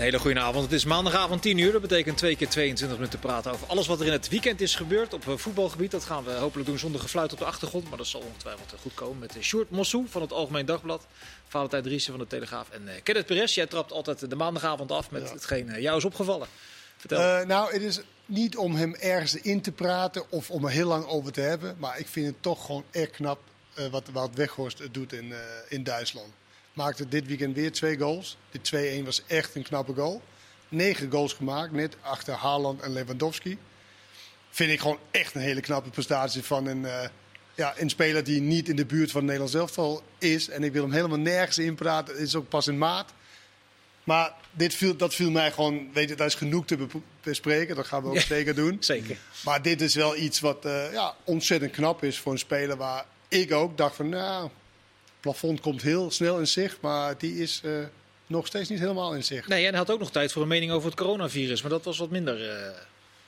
Een hele goede avond. Het is maandagavond 10 uur. Dat betekent twee keer 22 minuten praten over alles wat er in het weekend is gebeurd op eh, voetbalgebied. Dat gaan we hopelijk doen zonder gefluit op de achtergrond. Maar dat zal ongetwijfeld goed komen met eh, Sjoerd Mossou van het Algemeen Dagblad. Valentijn Driessen van de Telegraaf. En uh, Kenneth Perez, jij trapt altijd de maandagavond af met hetgeen uh, jou is opgevallen. Vertel. Uh, nou, het is niet om hem ergens in te praten of om er heel lang over te hebben. Maar ik vind het toch gewoon echt knap wat, wat Weghorst doet in, in Duitsland. Maakte dit weekend weer twee goals. De 2-1 was echt een knappe goal. Negen goals gemaakt, net achter Haaland en Lewandowski. Vind ik gewoon echt een hele knappe prestatie van een, uh, ja, een speler die niet in de buurt van het Nederlands elftal is. En ik wil hem helemaal nergens inpraten. Het is ook pas in maart. Maar dit viel, dat viel mij gewoon, weet je, daar is genoeg te bespreken. Dat gaan we ook ja, zeker doen. Zeker. Maar dit is wel iets wat uh, ja, ontzettend knap is voor een speler waar ik ook dacht van, nou, plafond komt heel snel in zicht, maar die is uh, nog steeds niet helemaal in zicht. Nee, en hij had ook nog tijd voor een mening over het coronavirus, maar dat was wat minder. Uh,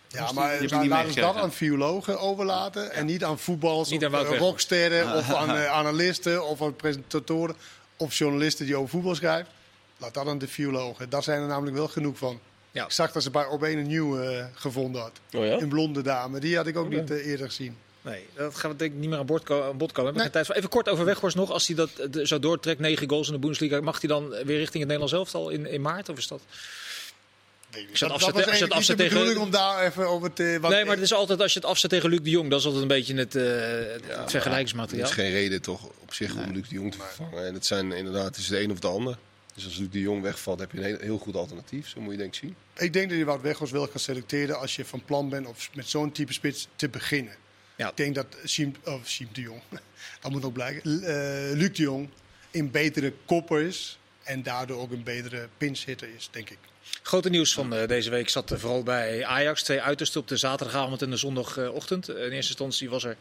ja, maar laten we dat aan biologen overlaten ja. en niet aan voetbals, niet of aan rocksterren, of aan uh, analisten, of aan presentatoren, of journalisten die over voetbal schrijven. Laat dat aan de biologen. Daar zijn er namelijk wel genoeg van. Ja. Ik zag dat ze bij Op een nieuw uh, gevonden had. Oh ja? Een blonde dame. Die had ik ook okay. niet uh, eerder gezien. Nee, dat gaan we denk ik niet meer aan aan bod komen. Nee. Tijd even kort over Weghorst nog. Als hij dat de, zo doortrekt, negen goals in de Bundesliga, mag hij dan weer richting het Nederlands elftal in, in maart? Of is dat... Nee, als je het afzet tegen om daar even over te. Wat nee, maar het is altijd als je het afzet tegen Luc de Jong, dat is altijd een beetje het, uh, het ja. Er is geen reden toch op zich nee. om Luc de Jong te vervangen. En het zijn inderdaad, het is de een of de ander. Dus als Luc de Jong wegvalt, heb je een heel, heel, goed alternatief. Zo moet je denk ik zien. Ik denk dat je Wout Weghorst wel kan selecteren als je van plan bent om met zo'n type spits te beginnen. Ja. Ik denk dat Siem, of Siem de Jong, dat moet ook blijken, uh, Luc de Jong een betere kopper is. En daardoor ook een betere pinchitter is, denk ik. Grote nieuws van uh, deze week zat uh, vooral bij Ajax. Twee uitersten op de zaterdagavond en de zondagochtend. Uh, in eerste instantie was er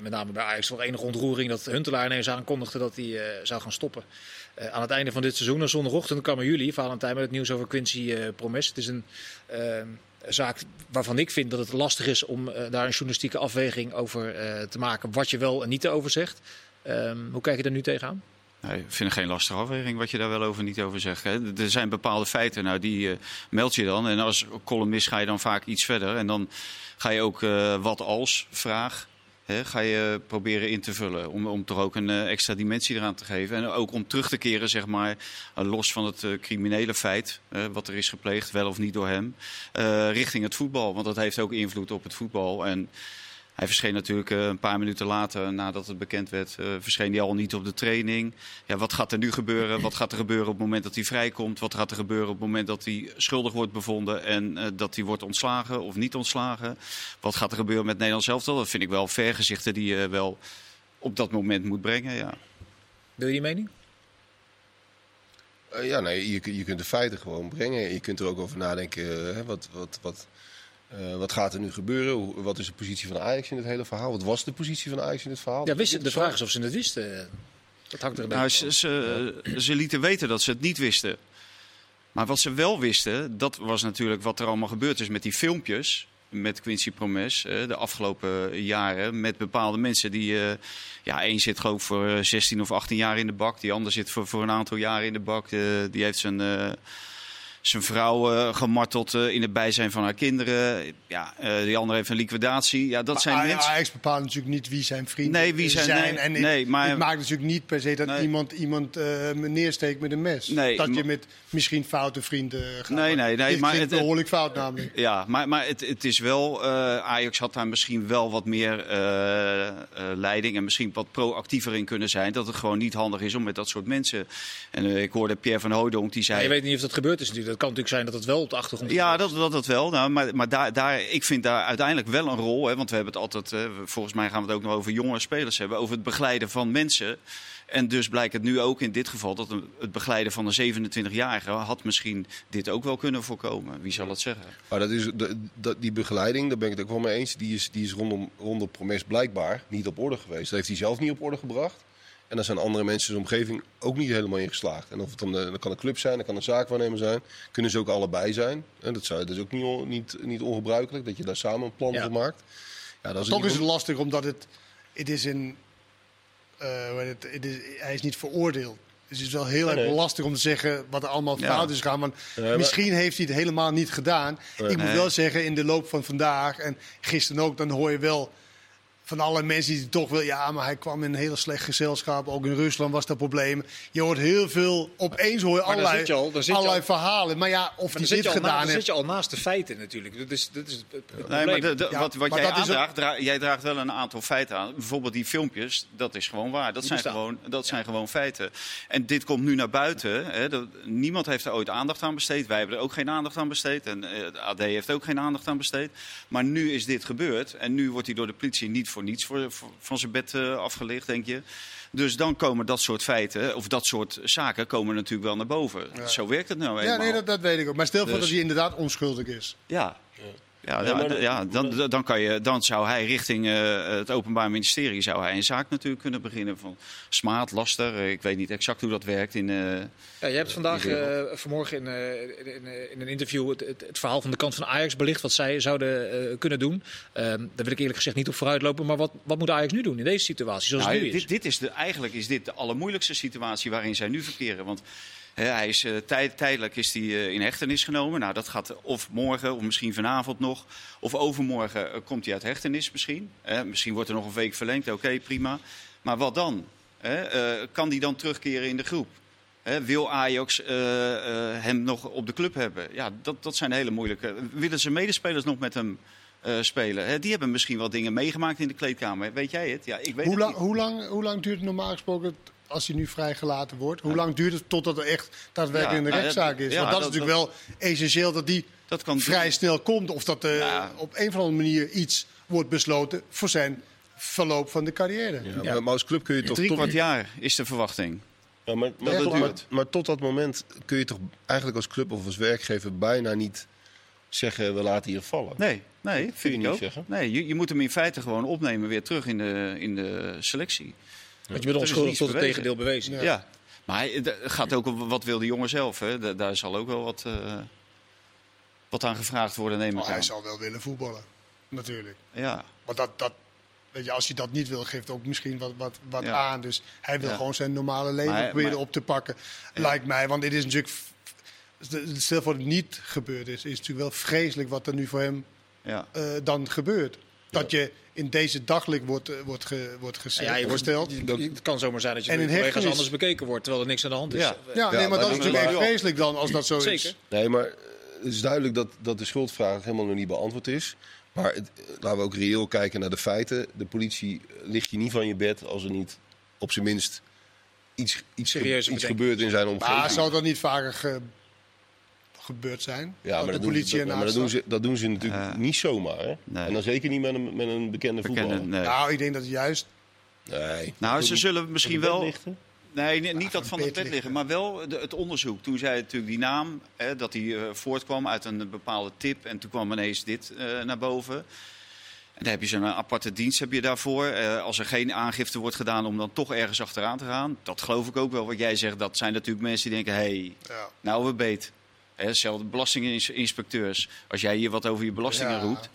met name bij Ajax wel enige ontroering dat Huntelaar ineens aankondigde dat hij zou gaan stoppen. aan het einde van dit seizoen, en zondagochtend, kwamen jullie, Valentijn, met het nieuws over Quincy Promes. Het is een zaak waarvan ik vind dat het lastig is om daar een journalistieke afweging over te maken. Wat je wel en niet over zegt. Um, hoe kijk je er nu tegenaan? Nee, ik vind het geen lastige afweging wat je daar wel over niet over zegt. Hè. Er zijn bepaalde feiten, nou, die uh, meld je dan. En als columnist ga je dan vaak iets verder. En dan ga je ook wat als vraag ga je proberen in te vullen. Om, om toch ook een uh, extra dimensie eraan te geven. En ook om terug te keren, zeg maar, los van het criminele feit, wat er is gepleegd, wel of niet door hem, richting het voetbal. Want dat heeft ook invloed op het voetbal. En hij verscheen natuurlijk uh, een paar minuten later, nadat het bekend werd, uh, verscheen hij al niet op de training. Ja, wat gaat er nu gebeuren? Wat gaat er gebeuren op het moment dat hij vrijkomt? Wat gaat er gebeuren op het moment dat hij schuldig wordt bevonden en uh, dat hij wordt ontslagen of niet ontslagen? Wat gaat er gebeuren met Nederland zelf? Dat vind ik wel vergezichten die je wel op dat moment moet brengen. Ja. Wil je je mening? ja, nee, je, je kunt de feiten gewoon brengen. Je kunt er ook over nadenken. wat, wat, wat, uh, wat gaat er nu gebeuren? Hoe, wat is de positie van Ajax in het hele verhaal? Wat was de positie van Ajax in het verhaal? Ja, wist, de vraag is of ze het wisten. Dat hangt er een nou, ze, ze, ze, lieten weten dat ze het niet wisten. Maar wat ze wel wisten, dat was natuurlijk wat er allemaal gebeurd is met die filmpjes. Met Quincy Promes uh, de afgelopen jaren. Met bepaalde mensen die. Uh, ja, één zit geloof ik voor 16 of 18 jaar in de bak. Die ander zit voor, voor een aantal jaren in de bak. die heeft zijn zijn vrouw uh, gemarteld uh, in het bijzijn van haar kinderen. Ja, uh, die andere heeft een liquidatie. Ja, dat maar zijn mensen. Ajax bepaalt natuurlijk niet wie zijn vrienden nee, wie zijn, zijn. Nee, en nee, het, maar, het maakt natuurlijk niet per se dat nee. iemand, iemand neersteekt met een mes. Nee, dat je met misschien foute vrienden gaat. Nee, nee, nee. Dit maar het behoorlijk fout namelijk. Ja, maar, maar het, het is wel... Ajax had daar misschien wel wat meer leiding... en misschien wat proactiever in kunnen zijn. Dat het gewoon niet handig is om met dat soort mensen... En ik hoorde Pierre van Hoodonk, die zei... Ja, je weet niet of dat gebeurd is natuurlijk. Dat kan natuurlijk zijn dat het wel op de achtergrond Ja, dat, dat, dat wel. Nou, maar maar daar, daar, ik vind daar uiteindelijk wel een rol. Hè, want we hebben het altijd, hè, volgens mij gaan we het ook nog over jonge spelers hebben. Over het begeleiden van mensen. En dus blijkt het nu ook in dit geval dat het begeleiden van een 27-jarige had misschien dit ook wel kunnen voorkomen. Wie zal het zeggen? Maar dat is, dat, die begeleiding, daar ben ik het ook wel mee eens, die is, die is rondom, rondom Promes blijkbaar niet op orde geweest. Dat heeft hij zelf niet op orde gebracht. En daar zijn andere mensen in de omgeving ook niet helemaal in geslaagd. En of het dan, de, dat kan een club zijn, dat kan een zaakwaarnemer zijn. Kunnen ze ook allebei zijn. En dat, zou, dat is ook niet, niet, niet ongebruikelijk, dat je daar samen een plan ja. voor maakt. Ja, dat is toch is het lastig, omdat het, het is een... Uh, het, het is, hij is niet veroordeeld. Dus het is wel heel Nee, erg nee. lastig om te zeggen wat er allemaal Ja. fout is gegaan. Want Nee, maar- misschien heeft hij het helemaal niet gedaan. Ik moet wel zeggen, in de loop van vandaag en gisteren ook, dan hoor je wel van alle mensen die toch wel... Ja, maar hij kwam in een heel slecht gezelschap. Ook in Rusland was dat probleem. Je hoort heel veel... Opeens hoor je Maar allerlei, zit je al- dan zit je allerlei al- verhalen. Maar ja, of Maar zit, dit je al na- gedaan dan heeft... zit je al naast de feiten natuurlijk. Dat is, dat is het, het probleem. Nee, maar de, de- Ja, wat, wat maar jij dat is ook- aandraagt, dra- jij draagt wel een aantal feiten aan. Bijvoorbeeld die filmpjes, dat is gewoon waar. Dat, zijn gewoon, dat zijn gewoon feiten. En dit komt nu naar buiten. Hè. Dat- niemand heeft er ooit aandacht aan besteed. Wij hebben er ook geen aandacht aan besteed. En eh, de AD heeft ook geen aandacht aan besteed. Maar nu is dit gebeurd. En nu wordt hij door de politie niet voor niets voor, voor- van zijn bed eh, afgelicht, denk je. Dus dan komen dat soort feiten, of dat soort zaken, komen natuurlijk wel naar boven. Zo werkt het nou Ja, eenmaal. nee, dat, dat weet ik ook. Maar stel voor Dus- dat hij inderdaad onschuldig is. Ja. Ja, Ja, ja, maar dan, dan, kan je, dan zou hij richting eh, het Openbaar Ministerie zou hij een zaak natuurlijk kunnen beginnen van smaad, laster. Eh, Ik weet niet exact hoe dat werkt. In, eh, Ja, je hebt vandaag, vanmorgen in, in, in een interview het, het, het verhaal van de kant van Ajax belicht wat zij zouden kunnen doen. Ehm, daar wil ik eerlijk gezegd niet op vooruitlopen. Maar wat, wat moet Ajax nu doen in deze situatie zoals nou, het nu is? dit, dit is de, eigenlijk is dit de allermoeilijkste situatie waarin zij nu verkeren. Want hij is, eh, tijd, tijdelijk is hij eh, in hechtenis genomen. Nou, dat gaat of morgen of misschien vanavond nog. Of overmorgen eh, komt hij uit hechtenis misschien. Misschien wordt er nog een week verlengd. Oké, prima. Maar wat dan? Kan hij dan terugkeren in de groep? Wil Ajax hem nog op de club hebben? Ja, dat, dat zijn hele moeilijke. Willen zijn medespelers nog met hem spelen? Die hebben misschien wel dingen meegemaakt in de kleedkamer. Weet jij het? Ja, ik weet Hoe het lang, niet. hoe, lang, hoe lang duurt het normaal gesproken als hij nu vrijgelaten wordt? Hoe lang duurt het totdat er echt daadwerkelijk Ja, een nou, rechtszaak is? ja, Want dat, dat- is natuurlijk wel essentieel dat die Dat kan vrij snel komt. Of dat er Ja. op een of andere manier iets wordt besloten voor zijn verloop van de carrière. Ja, maar, maar als club kun je toch... Drie kwart jaar is de verwachting. Ja, maar, maar, dat tot, duurt. maar, maar tot dat moment kun je toch eigenlijk als club of als werkgever bijna niet zeggen we laten hier vallen. Nee, nee, je vind ik niet ook. zeggen. Nee, je, je moet hem in feite gewoon opnemen weer terug in de, in de selectie. Want je bent is onschuldig tot het tegendeel bewezen. Ja. Ja. Maar hij- het gaat ook om wat wil de jongen zelf. Hè? Da- Daar zal ook wel wat, eh, wat aan gevraagd worden, neem ik Maar hij zal wel willen voetballen, natuurlijk. Ja. Maar dat, dat, weet je, als je dat niet wil, geeft ook misschien wat, wat, wat Ja. aan. Dus hij wil Ja. gewoon zijn normale leven Maar proberen maar- op te pakken, lijkt mij. Want dit is natuurlijk... Stel voor dat het niet gebeurd is, is het natuurlijk wel vreselijk wat er nu voor hem Ja. eh, dan gebeurt. Dat je in deze daglicht wordt, eh, wordt, ge, wordt geze- Ja, je wordt, gesteld. je- het kan zomaar zijn dat je En door in collega's anders bekeken wordt, terwijl er niks aan de hand is. Ja. Ja, nee, maar, maar dat is natuurlijk echt vreselijk dan als dat zo Zeker. is. Nee, maar het is duidelijk dat, dat de schuldvraag helemaal nog niet beantwoord is. Maar het, laten we ook reëel kijken naar de feiten. De politie ligt je niet van je bed als er niet op zijn minst iets, iets, ge- iets gebeurt in zijn omgeving. Maar zou dat niet vaker ge- gebeurd zijn? Ja, maar, de dat doen, politie ze, dat, ernaast maar dat, doen ze, dat doen ze natuurlijk Eh, niet zomaar. Hè? nee. En dan zeker niet met een, met een bekende Bekende, voetballer. nee. Nou, ik denk dat juist... Nee. Nou, ze zullen misschien wel. lichten? Nee, ni- niet dat van het bed bed liggen, maar wel de- het onderzoek. Toen zei natuurlijk die naam, hè, dat die eh, voortkwam uit een bepaalde tip. En toen kwam ineens dit eh, naar boven. En dan heb je zo'n aparte dienst heb je daarvoor. Eh, als er geen aangifte wordt gedaan om dan toch ergens achteraan te gaan. Dat geloof ik ook wel. Wat jij zegt, dat zijn natuurlijk mensen die denken... hé, hey, Ja. nou we beet. Hetzelfde belastinginspecteurs. Als jij hier wat over je belastingen Ja. roept...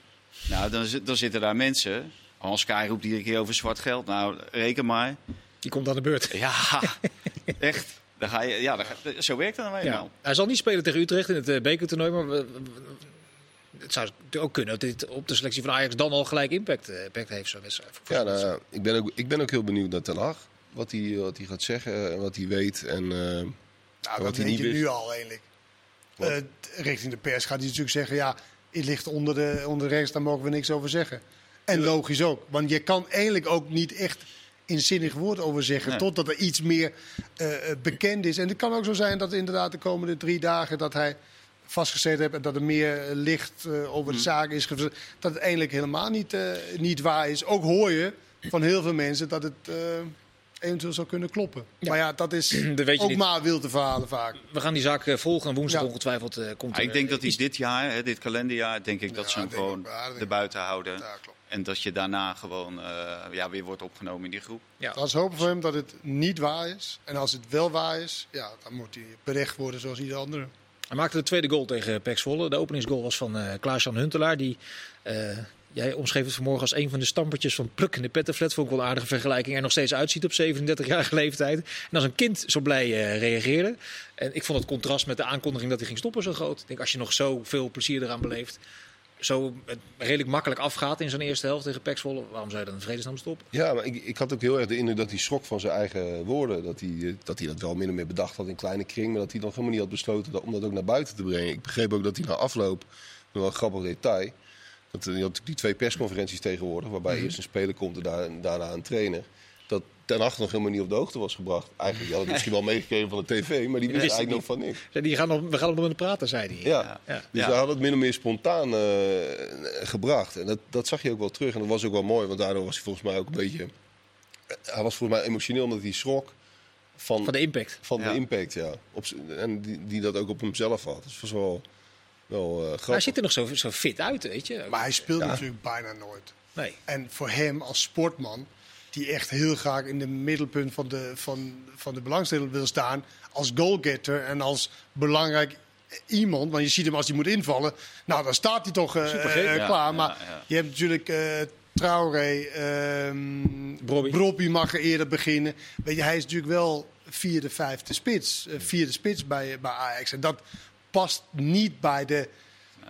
Nou, dan, zit- dan zitten daar mensen... Hans Kai roept iedere keer over zwart geld. Nou, reken maar. Die komt aan de beurt. Ja, echt. Dan ga je, ja, dan ga- zo werkt het nou Ja. eenmaal. Hij zal niet spelen tegen Utrecht in het eh, bekertoernooi, maar we- het zou ook kunnen dat dit op de selectie van Ajax dan al gelijk impact, eh, impact heeft. Zo'n wedstrijd. Ja, nou, ik, ben ook, ik ben ook heel benieuwd naar Ten Hag. Wat hij, wat hij gaat zeggen en wat hij weet. En, eh, Nou, Wat dat hij weet niet je wist. nu al eigenlijk. Eh, richting de pers gaat hij natuurlijk zeggen... ja, het ligt onder de, onder de rechts, daar mogen we niks over zeggen. En logisch ook. Want je kan eigenlijk ook niet echt in zinnig woord over zeggen... Nee. totdat er iets meer eh, eh, bekend is. En het kan ook zo zijn dat inderdaad de komende drie dagen... dat hij vastgezet heeft en dat er meer licht over de Hm. zaak is... dat het eigenlijk helemaal niet, niet waar is. Ook hoor je van heel veel mensen dat het... eventueel zou kunnen kloppen. Ja. Maar ja, dat is Dat weet je ook niet. maar wilde verhalen vaak. We gaan die zaak eh, volgen en woensdag Ja. ongetwijfeld eh, komt er, ik denk eh, dat hij dit jaar, hè, dit kalenderjaar, denk ik dat Ja, ze hem gewoon. Ja, dat erbuiten houden. Ja, klopt. En dat je daarna gewoon eh, ja, weer wordt opgenomen in die groep. Ja. Laten we hopen voor hem dat het niet waar is. En als het wel waar is, ja, dan moet hij berecht worden zoals ieder andere. Hij maakte de tweede goal tegen Pek Zwolle. De openingsgoal was van eh Klaas-Jan Huntelaar. Die eh, Jij omschreef het vanmorgen als een van de stampertjes van Pluk in de Pettenflat. Vond ik wel een aardige vergelijking. Er nog steeds uitziet op 37-jarige leeftijd. En als een kind zo blij eh, reageerde. En ik vond het contrast met de aankondiging dat hij ging stoppen zo groot. Ik denk, als je nog zoveel plezier eraan beleeft. Zo het redelijk makkelijk afgaat in zijn eerste helft tegen Pek Zwolle, Waarom zou je dan in vredesnaam stoppen? Ja, maar ik, ik had ook heel erg de indruk dat hij schrok van zijn eigen woorden. Dat hij, eh, dat hij dat wel min meer bedacht had in kleine kring. Maar dat hij dan helemaal niet had besloten om dat ook naar buiten te brengen. Ik begreep ook dat hij na afloop, nog wel een grappig detail. Dat, eh, je had die twee persconferenties tegenwoordig. Waarbij eerst een speler komt en daar- daarna een trainer. Dat ten achter nog helemaal niet op de hoogte was gebracht. Eigenlijk had het misschien wel meegekregen van de tv. Maar die wist eigenlijk nog van niks. Die gaan nog, we gaan nog met hem praten, zei hij. Ja. Ja. Dus Ja. hij had het min of meer spontaan eh, gebracht. En dat, dat zag je ook wel terug. En dat was ook wel mooi, want daardoor was hij volgens mij ook een beetje... Hij was volgens mij emotioneel omdat hij schrok van, Van de impact. van Ja. de impact, ja. Op, en die, die dat ook op hemzelf had. Dus was wel, wel eh, grappig. Hij ziet er nog zo, zo fit uit, weet je. Maar hij speelt Ja. natuurlijk bijna nooit. Nee. En voor hem als sportman, die echt heel graag in de middelpunt van de, van, van de belangstelling wil staan, als goalgetter en als belangrijk iemand, want je ziet hem als hij moet invallen, nou dan staat hij toch Ja, klaar. ja, maar ja. je hebt natuurlijk eh Traoré, ehm Brobby. Brobby mag er eerder beginnen. Weet je, hij is natuurlijk wel vierde, vijfde spits, vierde spits bij, bij Ajax. En dat past niet bij de,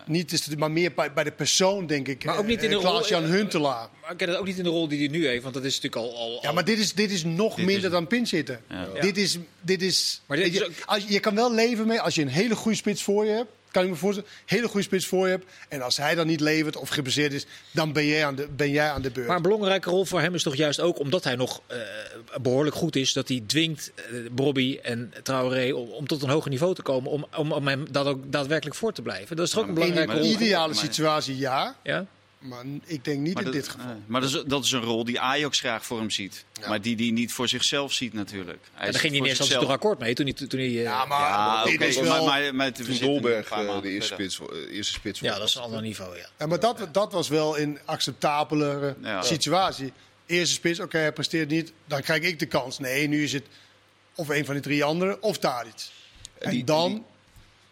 niet is het, maar meer bij, bij de persoon, denk ik. Maar ook niet in eh, de rol- Klaas-Jan eh, Huntelaar. Maar ik ken het ook niet in de rol die hij nu heeft, want dat is natuurlijk al... al, Ja, maar dit is, dit is nog Dit minder is- dan pinzitten. Ja. Dit is, dit is, Maar dit is ook- als, je kan wel leven mee als je een hele goede spits voor je hebt. Kan ik me voorstellen, hele goede spits voor je hebt. En als hij dan niet levert of geblesseerd is, dan ben jij aan de, ben jij aan de beurt. Maar een belangrijke rol voor hem is toch juist ook, omdat hij nog eh, behoorlijk goed is, dat hij dwingt Bobby en Traoré om, om tot een hoger niveau te komen, om, om, om hem dat ook daadwerkelijk voor te blijven. Dat is toch ook een in belangrijke een rol. maar- ideale maar- situatie ja, Ja? Maar ik denk niet Maar, in dat, dit geval. maar dat, is, dat is een rol die Ajax graag voor hem ziet. Maar die hij niet voor zichzelf ziet natuurlijk. Hij En daar ging hij instantie zichzelf- toch akkoord mee toen hij... Toen hij eh, Ja, maar Ja, is maar, wel... Toen Dolberg eh, de eerste spits, eh, eerste spits ja, dat is een ander niveau, ja. Ja, maar dat, dat was wel een acceptabelere Ja. situatie. Eerste spits, oké, hij presteert niet, dan krijg ik de kans. Nee, nu is het of een van die drie anderen of Tadic. En die- dan,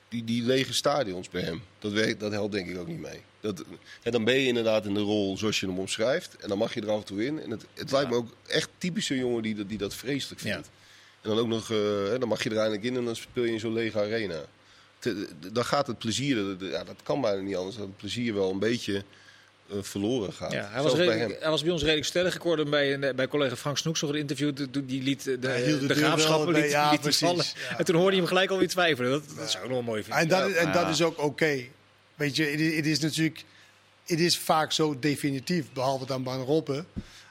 die, die lege stadions bij hem, dat, werkt, dat helpt denk ik ook niet mee. Dat, en dan ben je inderdaad in de rol zoals je hem omschrijft. En dan mag je er af en toe in. En het, het lijkt me ook echt typisch een jongen die, dat- die dat vreselijk Ja. vindt. En dan ook nog, eh, hè, dan mag je er eindelijk in en dan speel je in zo'n lege arena. Te- dan gaat het plezier, dat- ja, dat kan bijna niet anders, dat het plezier wel een beetje eh, verloren gaat. Ja, hij, was bij redelijk- hem. hij was bij ons redelijk stellig. Ik hoorde hem bij, bij collega Frank Snoeks nog een interview. Die liet de, de, de graafschappen liet, bij- ja, liet hij precies, vallen. ja. En toen hoorde je hem gelijk alweer twijfelen. Dat, dat zou ik nog wel mooi vinden. en dat, en dat is ook oké. Weet je, het is, het is natuurlijk het is vaak zo definitief, behalve dan bij een Robben.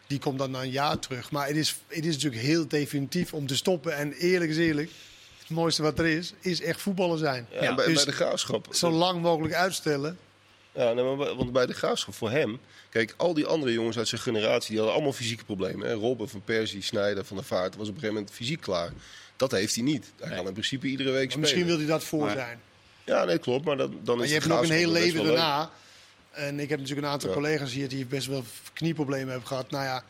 Die komt dan na een jaar terug. Maar het is, het is natuurlijk heel definitief om te stoppen. En eerlijk is eerlijk, het mooiste wat er is, is echt voetballen zijn. Ja, bij, Dus bij de graafschap. zo lang mogelijk uitstellen. Ja, nee, maar bij- want bij de graafschap voor hem. Kijk, al die andere jongens uit zijn generatie die hadden allemaal fysieke problemen. Hè? Robben, Van Persie, Snijder, Van der Vaart was op een gegeven moment fysiek klaar. Dat heeft hij niet. Hij kan in principe iedere week Maar spelen. misschien wil hij dat voor Maar- zijn. Ja, nee, klopt. Maar dat, dan Maar is je hebt nog een heel leven daarna. En ik heb natuurlijk een aantal Ja. collega's hier die best wel knieproblemen hebben gehad. Nou ja,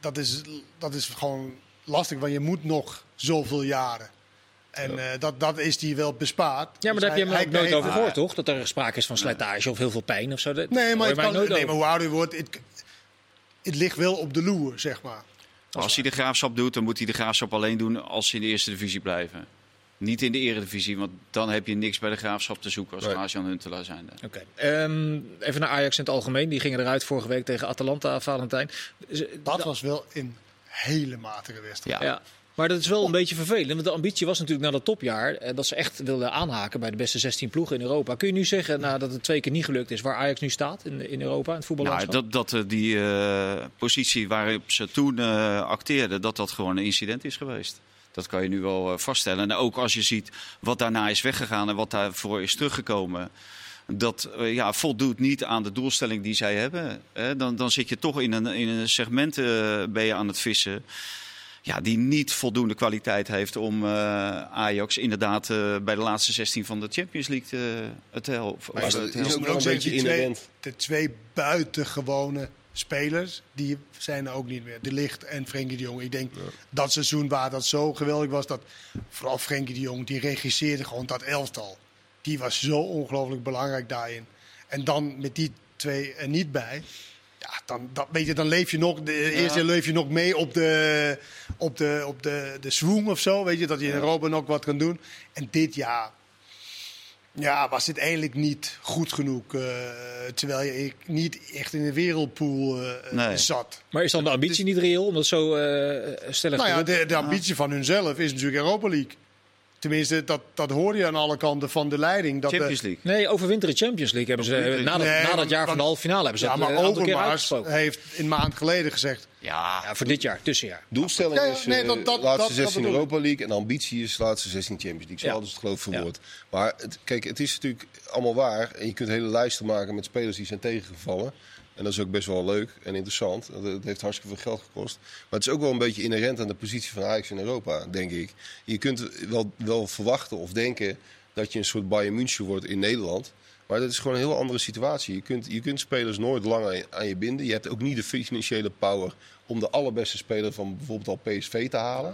dat is, dat is gewoon lastig, want je moet nog zoveel jaren. En eh, dat, dat is die wel bespaard. Ja, maar Dus daar heb je hem hij- ook nooit over gehoord, toch? Dat er sprake is van slijtage of heel veel pijn of zo. Dat Nee, maar, het mij kan, nooit nee, over. maar hoe ouder je wordt, het, het ligt wel op de loer, zeg maar. Als hij de graafschap doet, dan moet hij de graafschap alleen doen als ze in de eerste divisie blijven. Niet in de eredivisie, want dan heb je niks bij de graafschap te zoeken als Nee. Klaas-Jan Huntelaar zijnde. Oké. Ehm, even naar Ajax in het algemeen. Die gingen eruit vorige week tegen Atalanta, Valentijn. Dat was wel een hele matige wedstrijd. Ja. Ja. Maar dat is wel een beetje vervelend. Want de ambitie was natuurlijk na dat topjaar eh, dat ze echt wilden aanhaken bij de beste 16 ploegen in Europa. Kun je nu zeggen nou, dat het twee keer niet gelukt is waar Ajax nu staat in, in Europa, in het Nou, voetballandschap? dat, dat eh, die eh, positie waarop ze toen eh, acteerden, dat dat gewoon een incident is geweest. Dat kan je nu wel eh, vaststellen. En ook als je ziet wat daarna is weggegaan en wat daarvoor is teruggekomen. Dat eh, ja, voldoet niet aan de doelstelling die zij hebben. Hè. Dan, dan zit je toch in een, in een segment eh, ben je aan het vissen. Ja, die niet voldoende kwaliteit heeft om eh, Ajax inderdaad eh, bij de laatste 16 van de Champions League te, te helpen. Maar is dat- te is ook een beetje inherent. de twee buitengewone spelers, die zijn er ook niet meer. De Licht en Frenkie de Jong. Ik denk dat seizoen waar dat zo geweldig was, dat vooral Frenkie de Jong, die regisseerde gewoon dat elftal. Die was zo ongelooflijk belangrijk daarin. En dan met die twee er niet bij. Ja, dan, dan, weet je, dan leef je nog, de, eerst leef je nog mee op de, op de, op de, de of zo. Weet je, dat je in Europa nog wat kan doen. En dit jaar ja, was het eigenlijk niet goed genoeg. eh, terwijl je ik niet echt in de wereldpool eh, Nee. zat. Maar is dan de ambitie niet reëel om dat zo eh stellig Nou te ja, de, de ambitie van hunzelf is natuurlijk Europa League. Tenminste, dat, dat hoor je aan alle kanten van de leiding. Dat de- Champions League. Nee, overwinteren Champions League hebben ze na, dat, Nee, na dat want- jaar van de halve finale hebben ze ja, het maar een aantal keer Overmars heeft een maand geleden gezegd... Ja, Ja, voor dit jaar, tussenjaar. Doelstelling is nee, eh, dat- dat- laatste dat- 16 dat bedoel Europa League en ambitie is laatste 16 Champions League. Zo Ja. hadden ze het geloof ik Ja. verwoord. Maar het, kijk, het is natuurlijk allemaal waar. En je kunt hele lijsten maken met spelers die zijn tegengevallen. En dat is ook best wel leuk en interessant. Dat- Het heeft hartstikke veel geld gekost. Maar het is ook wel een beetje inherent aan de positie van Ajax in Europa, denk ik. Je kunt wel, wel verwachten of denken dat je een soort Bayern München wordt in Nederland. Maar dat is gewoon een heel andere situatie. Je kunt, je kunt spelers nooit langer aan je binden. Je hebt ook niet de financiële power om de allerbeste speler van bijvoorbeeld al PSV te halen.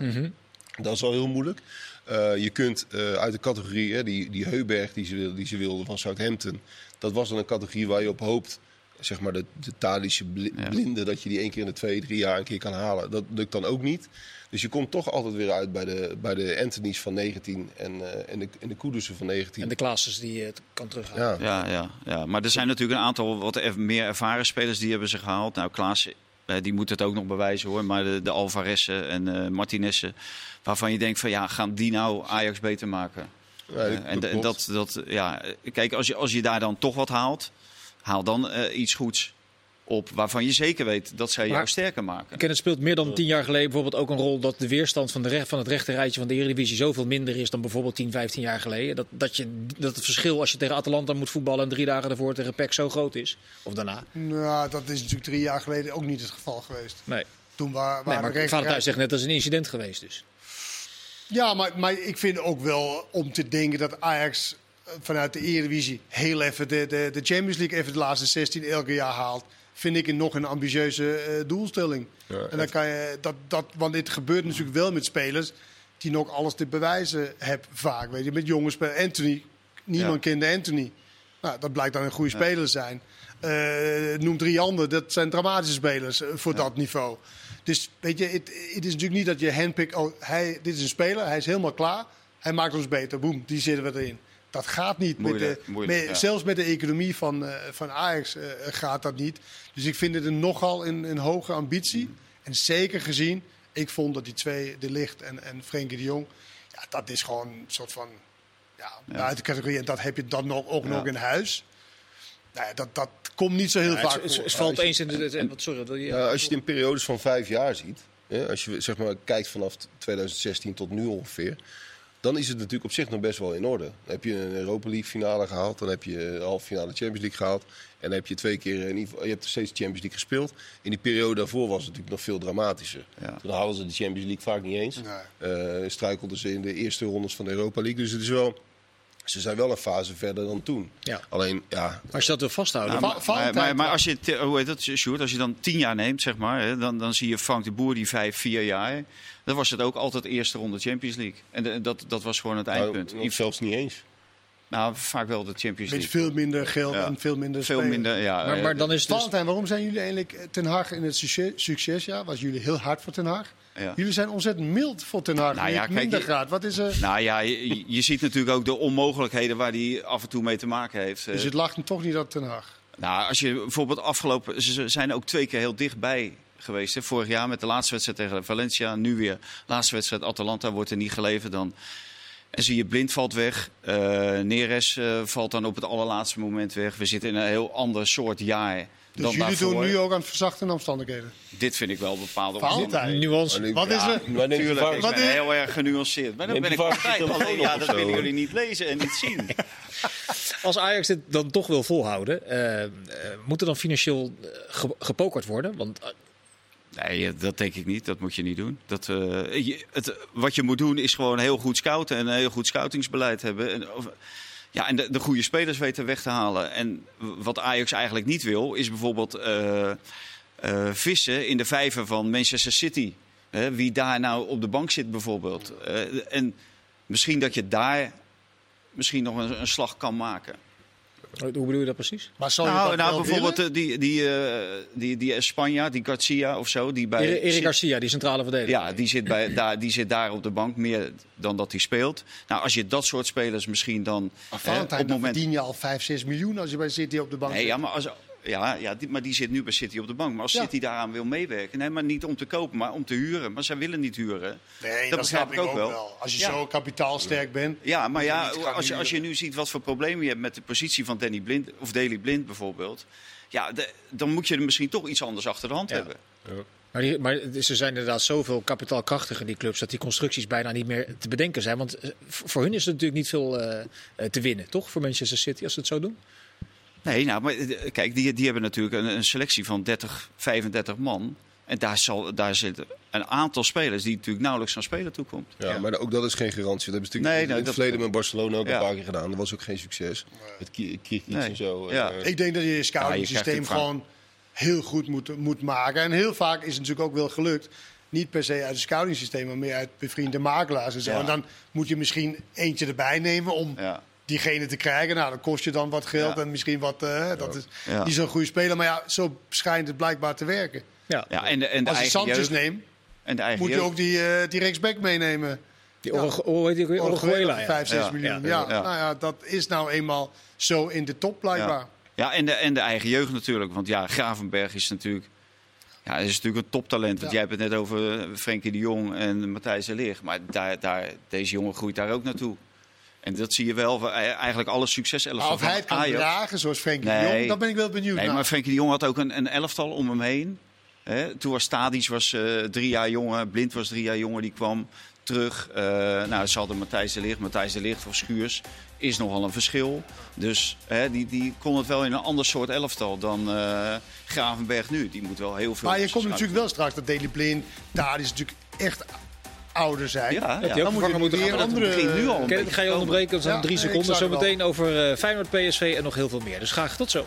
Dat is al heel moeilijk. Eh, je kunt eh, uit de categorie, hè, die, die Heuberg die ze, die ze wilden van Southampton. Dat was dan een categorie waar je op hoopt, zeg maar de, de Talische Ja. blinde, dat je die één keer in de twee, drie jaar een keer kan halen. Dat lukt dan ook niet. Dus je komt toch altijd weer uit bij de, bij de Anthony's van 19 en, eh, en de, en de Kudussen van 19. En de Klaassens die je het kan terughalen. ja. ja, ja, ja. Maar er zijn natuurlijk een aantal wat er- meer ervaren spelers die hebben ze gehaald. Nou, Klaas, eh, die moet het ook nog bewijzen hoor. Maar de, de Alvarez'en en eh Martinez'en, waarvan je denkt van ja, gaan die nou Ajax beter maken? Ja, Eh, en dat en dat, dat, ja, eh, kijk, als je, als je daar dan toch wat haalt, haal dan eh, iets goeds op waarvan je zeker weet dat zij jou Maar- sterker maken. Ken het speelt meer dan tien jaar geleden bijvoorbeeld ook een rol dat de weerstand van, de recht, van het rechterrijtje van de Eredivisie zoveel minder is dan bijvoorbeeld 10, 15 jaar geleden. Dat, dat, je, dat het verschil als je tegen Atalanta moet voetballen en drie dagen daarvoor tegen PEC zo groot is. Of daarna. Nou, dat is natuurlijk drie jaar geleden ook niet het geval geweest. Nee, Toen wa- waren nee maar vader thuis zegt net dat is een incident geweest dus. Ja, maar, maar ik vind ook wel om te denken dat Ajax vanuit de Eredivisie heel even de, de, de Champions League even de laatste 16 elke jaar haalt. Vind ik een, nog een ambitieuze eh, doelstelling. Ja, en dan kan je dat, dat, want dit gebeurt natuurlijk wel met spelers die nog alles te bewijzen hebben vaak. Weet je, met jonge spelers. Anthony, niemand Ja. kende Anthony. Nou, dat blijkt dan een goede speler te zijn. Eh, noem drie anderen, dat zijn dramatische spelers eh, voor dat niveau. Dus weet je, het, het is natuurlijk niet dat je handpikt, oh, hij, dit is een speler, hij is helemaal klaar. Hij maakt ons beter, boem, die zitten we erin. Dat gaat niet. Met de, moeilijk, met- ja. Zelfs met de economie van, eh, van Ajax eh, gaat dat niet. Dus ik vind het een nogal een, een hoge ambitie. En zeker gezien, ik vond dat die twee, De Licht en, en Frenkie de Jong, ja, dat is gewoon een soort van ja, buiten categorie. En dat heb je dan nog, ook Ja. nog in huis. Nou ja, dat, dat komt niet zo heel Ja, vaak het, het, voor. het valt eens in de... en wat- sorry, je? Ja, als je het in periodes van vijf jaar ziet, hè, als je zeg maar, kijkt vanaf 2016 tot nu ongeveer, dan is het natuurlijk op zich nog best wel in orde. Dan heb je een Europa League finale gehaald, dan heb je een halve finale Champions League gehaald. En dan heb je twee keer, in ieder geval, je hebt steeds Champions League gespeeld. In die periode daarvoor was het natuurlijk nog veel dramatischer. Ja. Toen haalden ze de Champions League vaak niet eens. Nee. Eh, struikelden ze in de eerste rondes van de Europa League. Dus het is wel, ze zijn wel een fase verder dan toen. Ja. Alleen, ja, Maar als je dat wil vasthouden... Maar, maar, maar, maar trouwens. als je, te- hoe heet dat, Sjoerd, als je dan tien jaar neemt, zeg maar, hè, dan, dan zie je Frank de Boer die vijf, vier jaar. Dan was het ook altijd eerste ronde Champions League. En de- dat, dat was gewoon het eindpunt. nou, zelfs niet eens. Nou, vaak wel de Champions Met League. veel minder geld Ja. en veel minder Veel minder, ja. maar, eh, maar dan is het dus... Valentijn, waarom zijn jullie eigenlijk eh, Ten Hag in het succes, succesjaar? Was jullie heel hard voor Ten Hag? ja. Jullie zijn ontzettend mild voor Ten Hag. Nou ja, het kijk, minder je- gaat. Wat is er? Nou ja, je, je ziet natuurlijk ook de onmogelijkheden waar hij af en toe mee te maken heeft. Dus Eh, het lag hem toch niet op Ten Hag. Nou, als je bijvoorbeeld afgelopen... Ze zijn ook twee keer heel dichtbij geweest. Hè. Vorig jaar met de laatste wedstrijd tegen Valencia. Nu weer laatste wedstrijd Atalanta wordt er niet geleverd. Dan en zie je Blind valt weg. Eh Neres eh, valt dan op het allerlaatste moment weg. We zitten in een heel ander soort jaar Dus dan jullie daarvoor. doen nu ook aan verzachte omstandigheden. Dit vind ik wel bepaalde Valentijn. Nuance. Wat is er? Natuurlijk, ik ben is- heel erg genuanceerd. Maar dan ben ik Alleen, ja, dat willen jullie niet lezen en niet zien. Als Ajax dit dan toch wil volhouden, eh, moet er dan financieel ge- gepokerd worden? Want Nee, eh, dat denk ik niet. Dat moet je niet doen. Dat, eh, het, wat je moet doen is gewoon heel goed scouten en een heel goed scoutingsbeleid hebben. En, of- ja, en de, de goede spelers weten weg te halen. En wat Ajax eigenlijk niet wil, is bijvoorbeeld eh, vissen in de vijver van Manchester City. Wie daar nou op de bank zit bijvoorbeeld. En misschien dat je daar misschien nog een, een slag kan maken. Hoe bedoel je dat precies? Maar Nou, nou bijvoorbeeld willen? eh, die, die, eh, die, die Espanja, die Garcia of zo, die bij... Erik Garcia, die centrale verdediger. Ja, die zit, bij, daar, die zit daar op de bank meer dan dat hij speelt. Nou, als je dat soort spelers misschien dan... Maar hè, op Valentijn, het dan moment... verdien je al 5, 6 miljoen als je bij City op de bank Nee, zit. ja, maar, als, ja, ja, die, maar die zit nu bij City op de bank. Maar als Ja. City daaraan wil meewerken... Nee, maar niet om te kopen, maar om te huren. Maar zij willen niet huren. Nee, dat begrijp ik ook wel. Als je Ja. zo kapitaalsterk bent. Ja, maar ja, als je, als je nu ziet wat voor problemen je hebt met de positie van Danny Blind, of Daley Blind bijvoorbeeld. Ja, de- dan moet je er misschien toch iets anders achter de hand Ja. hebben. Maar, die, maar ze zijn inderdaad zoveel kapitaalkrachtiger, die clubs, dat die constructies bijna niet meer te bedenken zijn. Want eh, voor voor hun is er natuurlijk niet veel eh, eh, te winnen, toch? Voor Manchester City, als ze het zo doen. Nee, nou, maar eh, kijk, die, die hebben natuurlijk een, een selectie van 30, 35 man. En daar, zal, daar zitten een aantal spelers die natuurlijk nauwelijks aan spelen toekomt. Ja, maar ook dat is geen garantie. Dat hebben ze natuurlijk Nee, in het dat- verleden met Barcelona ook Ja. een paar keer gedaan. Dat was ook geen succes. Met Ki- Kikic Nee. en zo. Ja. Eh, Ik denk dat je je scouting systeem gewoon heel goed moet, moet maken. En heel vaak is het natuurlijk ook wel gelukt. Niet per se uit het scouting systeem, maar meer uit bevriende makelaars en zo. Ja. En dan moet je misschien eentje erbij nemen om Ja. Diegene te krijgen. Nou, dan kost je dan wat geld Ja. en misschien wat. eh, dat is Ja. niet zo'n goede speler. Maar ja, zo schijnt het blijkbaar te werken. Ja, Ja, en de, en de Als je eigen Sanchez jeugd. neemt, En de eigen moet je jeugd. ook die, eh die rechtsback meenemen. die die? Ja. 5, 6 Ja. miljoen. Ja. Nou ja, dat is nou eenmaal zo in de top blijkbaar. Ja, en, de, en de eigen jeugd natuurlijk. Want ja, Gravenberg is natuurlijk, ja, is natuurlijk een toptalent. Want Ja. jij hebt het net over eh, Frenkie de Jong en Matthijs de Ligt. Maar daar, daar, deze jongen groeit daar ook naartoe. En dat zie je wel. eh, Eigenlijk alle Maar succeselftallen of hij het kan Ajax. dragen zoals Frenkie de. Jong, dan ben ik wel benieuwd Nee, naar. maar Frenkie de Jong had ook een, een elftal om hem heen. Toen was Tadic was, eh, drie jaar jonger, Blind was drie jaar jonger, die kwam terug. Eh, nou, ze hadden Matthijs de Ligt. Matthijs de Ligt of Schuurs is nogal een verschil. Dus die, die kon het wel in een ander soort elftal dan eh, Gravenberg nu. Die moet wel heel veel... Maar je komt natuurlijk wel straks dat Daley Blind, daar is natuurlijk echt ouder zijn. Ja, ja. ook Dan moet je weer andere... nu al. Ik ga je onderbreken, dat zijn Ja, drie seconden. Zometeen over eh, Feyenoord, PSV en nog heel veel meer. Dus graag tot zo.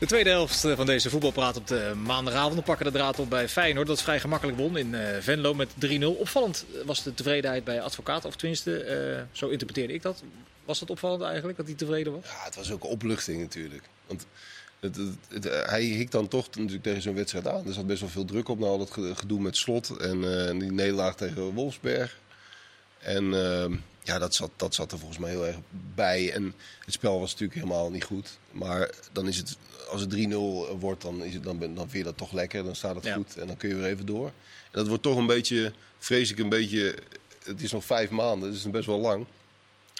De tweede helft eh, van deze voetbalpraat op de maandagavond. We pakken de draad op bij Feyenoord. Dat vrij gemakkelijk won in eh, Venlo met 3-0. Opvallend was de tevredenheid bij advocaat. Of tenminste, eh, zo interpreteerde ik dat. Was dat opvallend eigenlijk, dat hij tevreden was? Ja, het was ook opluchting natuurlijk. Want het, het, het- eh, hij hikt dan toch natuurlijk tegen zo'n wedstrijd aan. Er zat best wel veel druk op na al dat ge- gedoe met Slot en eh, die nederlaag tegen Wolfsberg. En ehm, ja, dat zat, dat zat er volgens mij heel erg bij. En het spel was natuurlijk helemaal niet goed. Maar dan is het, als het 3-0 wordt, dan, is het, dan, dan vind je dat toch lekker. Dan staat het Ja. goed en dan kun je weer even door. En dat wordt toch een beetje, vrees ik een beetje, het is nog vijf maanden, dus het is best wel lang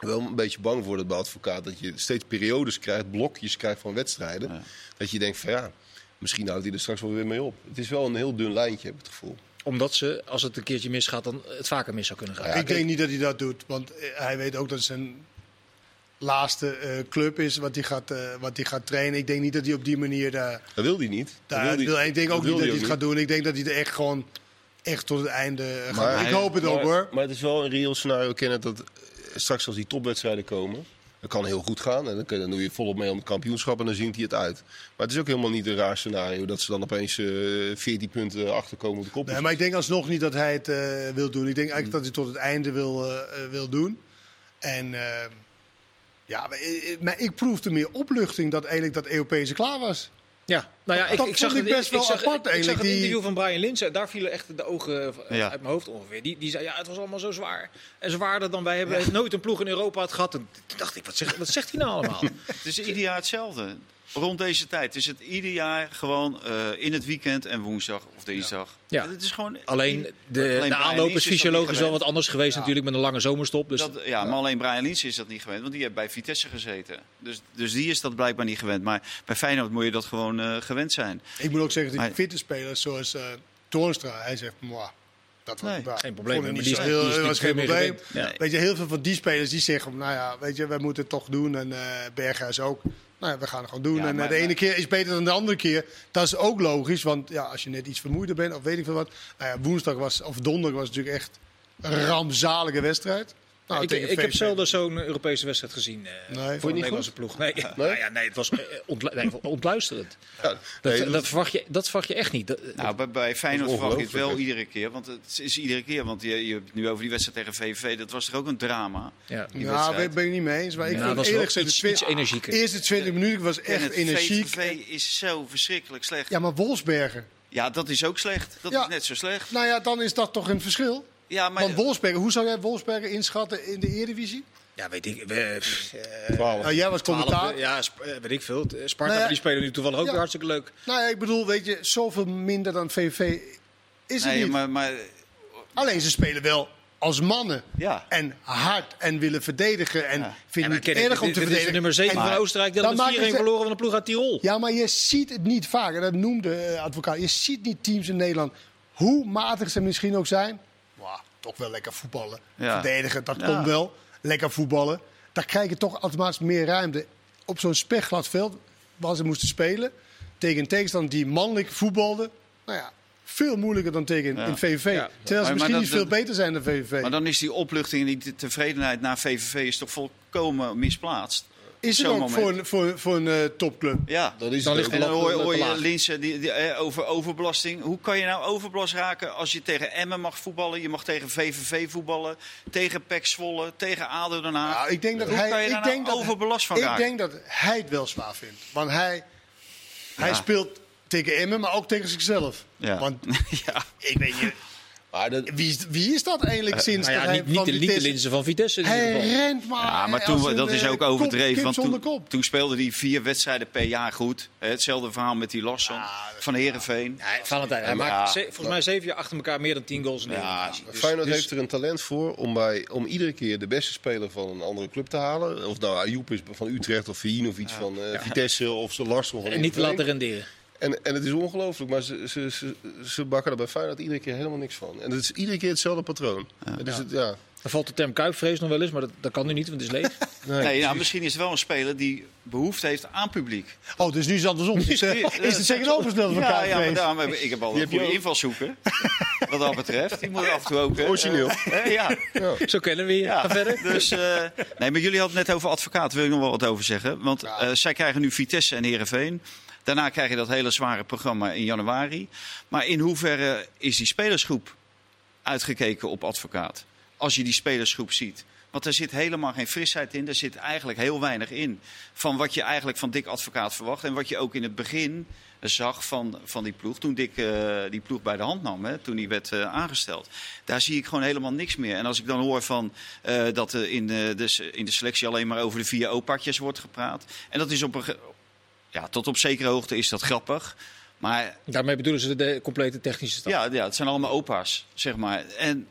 wel een beetje bang voor dat bij advocaat. Dat je steeds periodes krijgt, blokjes krijgt van wedstrijden. Ja. Dat je denkt van ja, misschien houdt hij er straks wel weer mee op. Het is wel een heel dun lijntje, heb ik het gevoel. Omdat ze, als het een keertje misgaat, dan het vaker mis zou kunnen gaan. Ja, ik denk niet dat hij dat doet, want eh, hij weet ook dat het zijn laatste eh, club is wat hij, gaat, eh, wat hij gaat trainen. Ik denk niet dat hij op die manier daar... Dat wil hij niet. Dat wil hij- wil, ik denk ook niet dat hij ook het gaat doen. Ik denk dat hij er echt gewoon echt tot het einde gaat. Ik hoop het ook hoor. Maar het is wel een reëel scenario kennen dat straks als die topwedstrijden komen... Dat kan heel goed gaan en dan, doe je volop mee om het kampioenschap en dan zingt hij het uit. Maar het is ook helemaal niet een raar scenario dat ze dan opeens eh 14 punten achterkomen op de kop. Nee, maar ik denk alsnog niet dat hij het eh, wil doen. Ik denk eigenlijk dat hij tot het einde wil, eh, wil doen. En ja, maar, maar ik proefde meer opluchting dat eigenlijk dat Europese klaar was. Ja, nou ja, ik, Dat ik zag ik het- best wel zag, apart Ik zag het die- interview van Brian Lins. en Daar vielen echt de ogen Ja. uit mijn hoofd ongeveer. Die, die zei, ja, het was allemaal zo zwaar. En zwaarder dan wij hebben nooit een ploeg in Europa had gehad. En toen dacht ik, wat, zeg, wat zegt hij nou allemaal? Het is ieder jaar hetzelfde. Rond deze tijd is het ieder jaar gewoon eh, in het weekend en woensdag of dinsdag. Ja. Het is gewoon, Alleen de, Alleen de aanloop Lins is fysiologisch wel wat anders geweest natuurlijk met een lange zomerstop. Dus Dat, ja, maar alleen Brian Liens is dat niet gewend, want die heeft bij Vitesse gezeten. Dus, dus die is dat blijkbaar niet gewend. Maar bij Feyenoord moet je dat gewoon eh, gewend zijn. Ik moet ook zeggen, die fitte spelers zoals eh Toornstra, hij zegt, "Mwah, dat was Nee, waar. geen probleem. Maar die heel- die is dat was geen probleem. Ja. Weet je, heel veel van die spelers die zeggen, nou ja, weet je, wij moeten het toch doen. En eh Berghuis ook. Nou we gaan het gewoon doen. Ja, en eh, maar- de ene maar- keer is beter dan de andere keer. Dat is ook logisch, want ja, als je net iets vermoeider bent of weet ik veel wat. Nou ja, woensdag was, of donderdag was natuurlijk echt een rampzalige wedstrijd. Nou, ik, ik heb zelden zo'n Europese wedstrijd gezien eh, Nee. voor je niet Nederlandse ploeg. Nee, Nou ja, nee het was eh, ontlu- nee, ontluisterend. Ja, Dat, nee, dat, verwacht je, dat verwacht je echt niet. Dat- Nou, bij, bij Feyenoord verwacht je het wel iedere keer. Want het is iedere keer. Want je, je hebt het nu over die wedstrijd tegen VVV. Dat was toch ook een drama? ja. Ja, ben ik niet mee eens. Maar ik Ja, was eerlijk gezegd, iets, de iets energieker. De eerste 20 minuten was En echt het energiek. VVV is zo verschrikkelijk slecht. Ja, maar Wolfsberger. Ja, dat is ook slecht. Dat Ja. is net zo slecht. Nou ja, dan is dat toch een verschil. Ja, maar Want Wolfsberger, hoe zou jij Wolfsberger inschatten in de Eredivisie? ja, weet ik. We, eh, 12. Nou, jij was commentaar. twaalf, ja, sp- eh, weet ik veel. Sparta, Nou ja, die spelen nu toevallig ook ja. weer hartstikke leuk. Nou ja, ik bedoel, weet je, zoveel minder dan VVV is het nee, niet. maar, maar Alleen ze spelen wel als mannen. ja. En hard en willen verdedigen. En Ja. vinden het erg om dit- te dit is verdedigen. de nummer 7 En- van Oostenrijk. Die Dan hadden met maken 4-1 ze- verloren van de ploeg uit Tirol. Ja, maar je ziet het niet vaak. En dat noemde eh, advocaat. Je ziet niet teams in Nederland, hoe matig ze misschien ook zijn. Toch wel lekker voetballen. Ja. Verdedigen, dat Ja. komt wel. Lekker voetballen. Daar krijg je toch automatisch meer ruimte. Op zo'n spekglad veld waar ze moesten spelen. Tegen een tegenstander die mannelijk voetbalde. Nou ja, veel moeilijker dan tegen Ja. in VVV. Ja. Terwijl ze Maar- maar misschien dat- niet veel beter zijn dan VVV. Maar dan is die opluchting en die te- tevredenheid naar VVV is toch volkomen misplaatst. Is het ook moment. voor een, voor, voor een eh, topclub? Ja. Dat is Dan het ligt. En dan hoor, je- hoor je. Linsen die, die, eh, over overbelasting. Hoe kan je nou overbelast raken als je tegen Emmen mag voetballen? Je mag tegen VVV voetballen, tegen PEC Zwolle, tegen ADO Den Haag. Nou, ik denk dat Hoe hij, kan je ik daar denk nou dat, overbelast van ik raken? denk dat hij het wel zwaar vindt. Want hij, hij speelt tegen Emmen, maar ook tegen zichzelf. Ja. Want ja. ik weet niet, Maar dat, wie, is- wie is dat eigenlijk sinds Nou ja, niet, de, niet de Vitesse- linzen van Vitesse in ieder Hij geval. rent maar. Ja, maar toen, een, dat is eh, ook overdreven. Want toen, toen speelde hij vier wedstrijden per jaar goed. Hè, Hetzelfde verhaal met die Larsson van Herenveen. Ja, Valentijn, hij maakt ze- volgens mij zeven jaar achter elkaar meer dan 10 goals in Ja. Dus- Feyenoord dus- heeft er een talent voor om, bij, om iedere keer de beste speler van een andere club te halen. Of nou Ayoub is van Utrecht of Vien of iets van eh, Vitesse of ze Larsson van en niet te laten renderen. En, en het is ongelooflijk, maar ze, ze, ze, ze bakken er bij Feyenoord iedere keer helemaal niks van. En het is iedere keer hetzelfde patroon. Het is het, ja. Dan valt de term kuipvrees nog wel eens, maar dat, dat kan nu niet, want het is leeg. Nee, nou, misschien is het wel een speler die behoefte heeft aan publiek. Oh, dus nu is het andersom. Dus, eh, is het tegenovergestelde van Ja, elkaar ja maar geweest? daarom heb ik, heb al een heb je goede invalshoeken. Wat dat betreft. Die moet af en toe ook. Origineel. eh, hè, ja. Zo kennen we je. Ja, Ga verder. Dus, eh, nee, maar jullie hadden het net over advocaat. Wil ik nog wel wat over zeggen. Want eh, zij krijgen nu Vitesse en Herenveen. Daarna krijg je dat hele zware programma in januari. Maar in hoeverre is die spelersgroep uitgekeken op advocaat? Als je die spelersgroep ziet. Want er zit helemaal geen frisheid in. Er zit eigenlijk heel weinig in. Van wat je eigenlijk van Dick Advocaat verwacht. En wat je ook in het begin zag van, van die ploeg. Toen Dick eh, die ploeg bij de hand nam. Hè, toen hij werd eh, aangesteld. Daar zie ik gewoon helemaal niks meer. En als ik dan hoor van, eh, dat in, de, in de selectie alleen maar over de vier opakjes wordt gepraat. En dat is op een, ja, tot op zekere hoogte is dat grappig. Maar Daarmee bedoelen ze de complete technische staf. ja, ja, het zijn allemaal opa's, zeg maar. En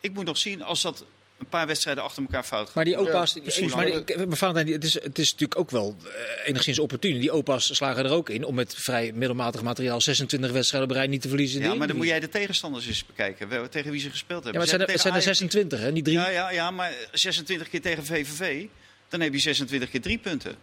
ik moet nog zien als dat een paar wedstrijden achter elkaar fout gaat. Maar die opa's, Ja, precies. maar Valentijn, het, is, het is natuurlijk ook wel eh, enigszins opportun. Die opa's slagen er ook in om met vrij middelmatig materiaal 26 wedstrijden op rij niet te verliezen. Ja, maar dan moet jij de tegenstanders eens bekijken. Tegen wie ze gespeeld Ja, hebben. maar het zijn, er, zijn er hebben tegen 26, hè? niet drie. Ja, ja, ja, maar 26 keer tegen VVV. Dan heb je 26 keer drie punten.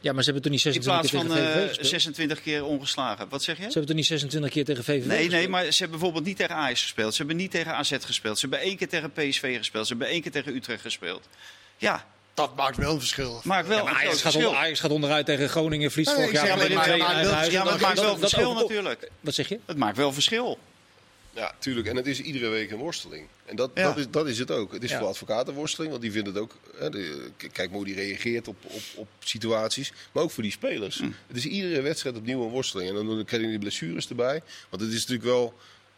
Ja, maar ze hebben toch niet In 26 plaats keer van tegen VVV eh, gespeeld? 26 keer ongeslagen. Wat zeg je? Ze hebben toch niet 26 keer tegen VVV Nee, nee, maar ze hebben bijvoorbeeld niet tegen Ajax gespeeld. Ze hebben niet tegen AZ gespeeld. Ze hebben één keer tegen PSV gespeeld. Ze hebben één keer tegen Utrecht gespeeld. Ja, Dat maakt wel een verschil. maakt wel Ja, maar een Ajax gaat, verschil. onder, Ajax gaat onderuit tegen Groningen, verliest Nee, vorig jaar zeg met alleen maar, 2 in maar eigen dat- huis. Ja, maar het Dat- maakt wel verschil natuurlijk. Wat zeg je? Het maakt wel verschil. Ja, tuurlijk. En het is iedere week een worsteling. En dat, Ja. dat, is, dat is het ook. Het is Ja. voor advocaten worsteling, want die vinden het ook. Hè, de- kijk maar hoe die reageert op, op, op situaties. Maar ook voor die spelers. Hm. Het is iedere wedstrijd opnieuw een worsteling. En dan krijg je die blessures erbij. Want het is natuurlijk wel.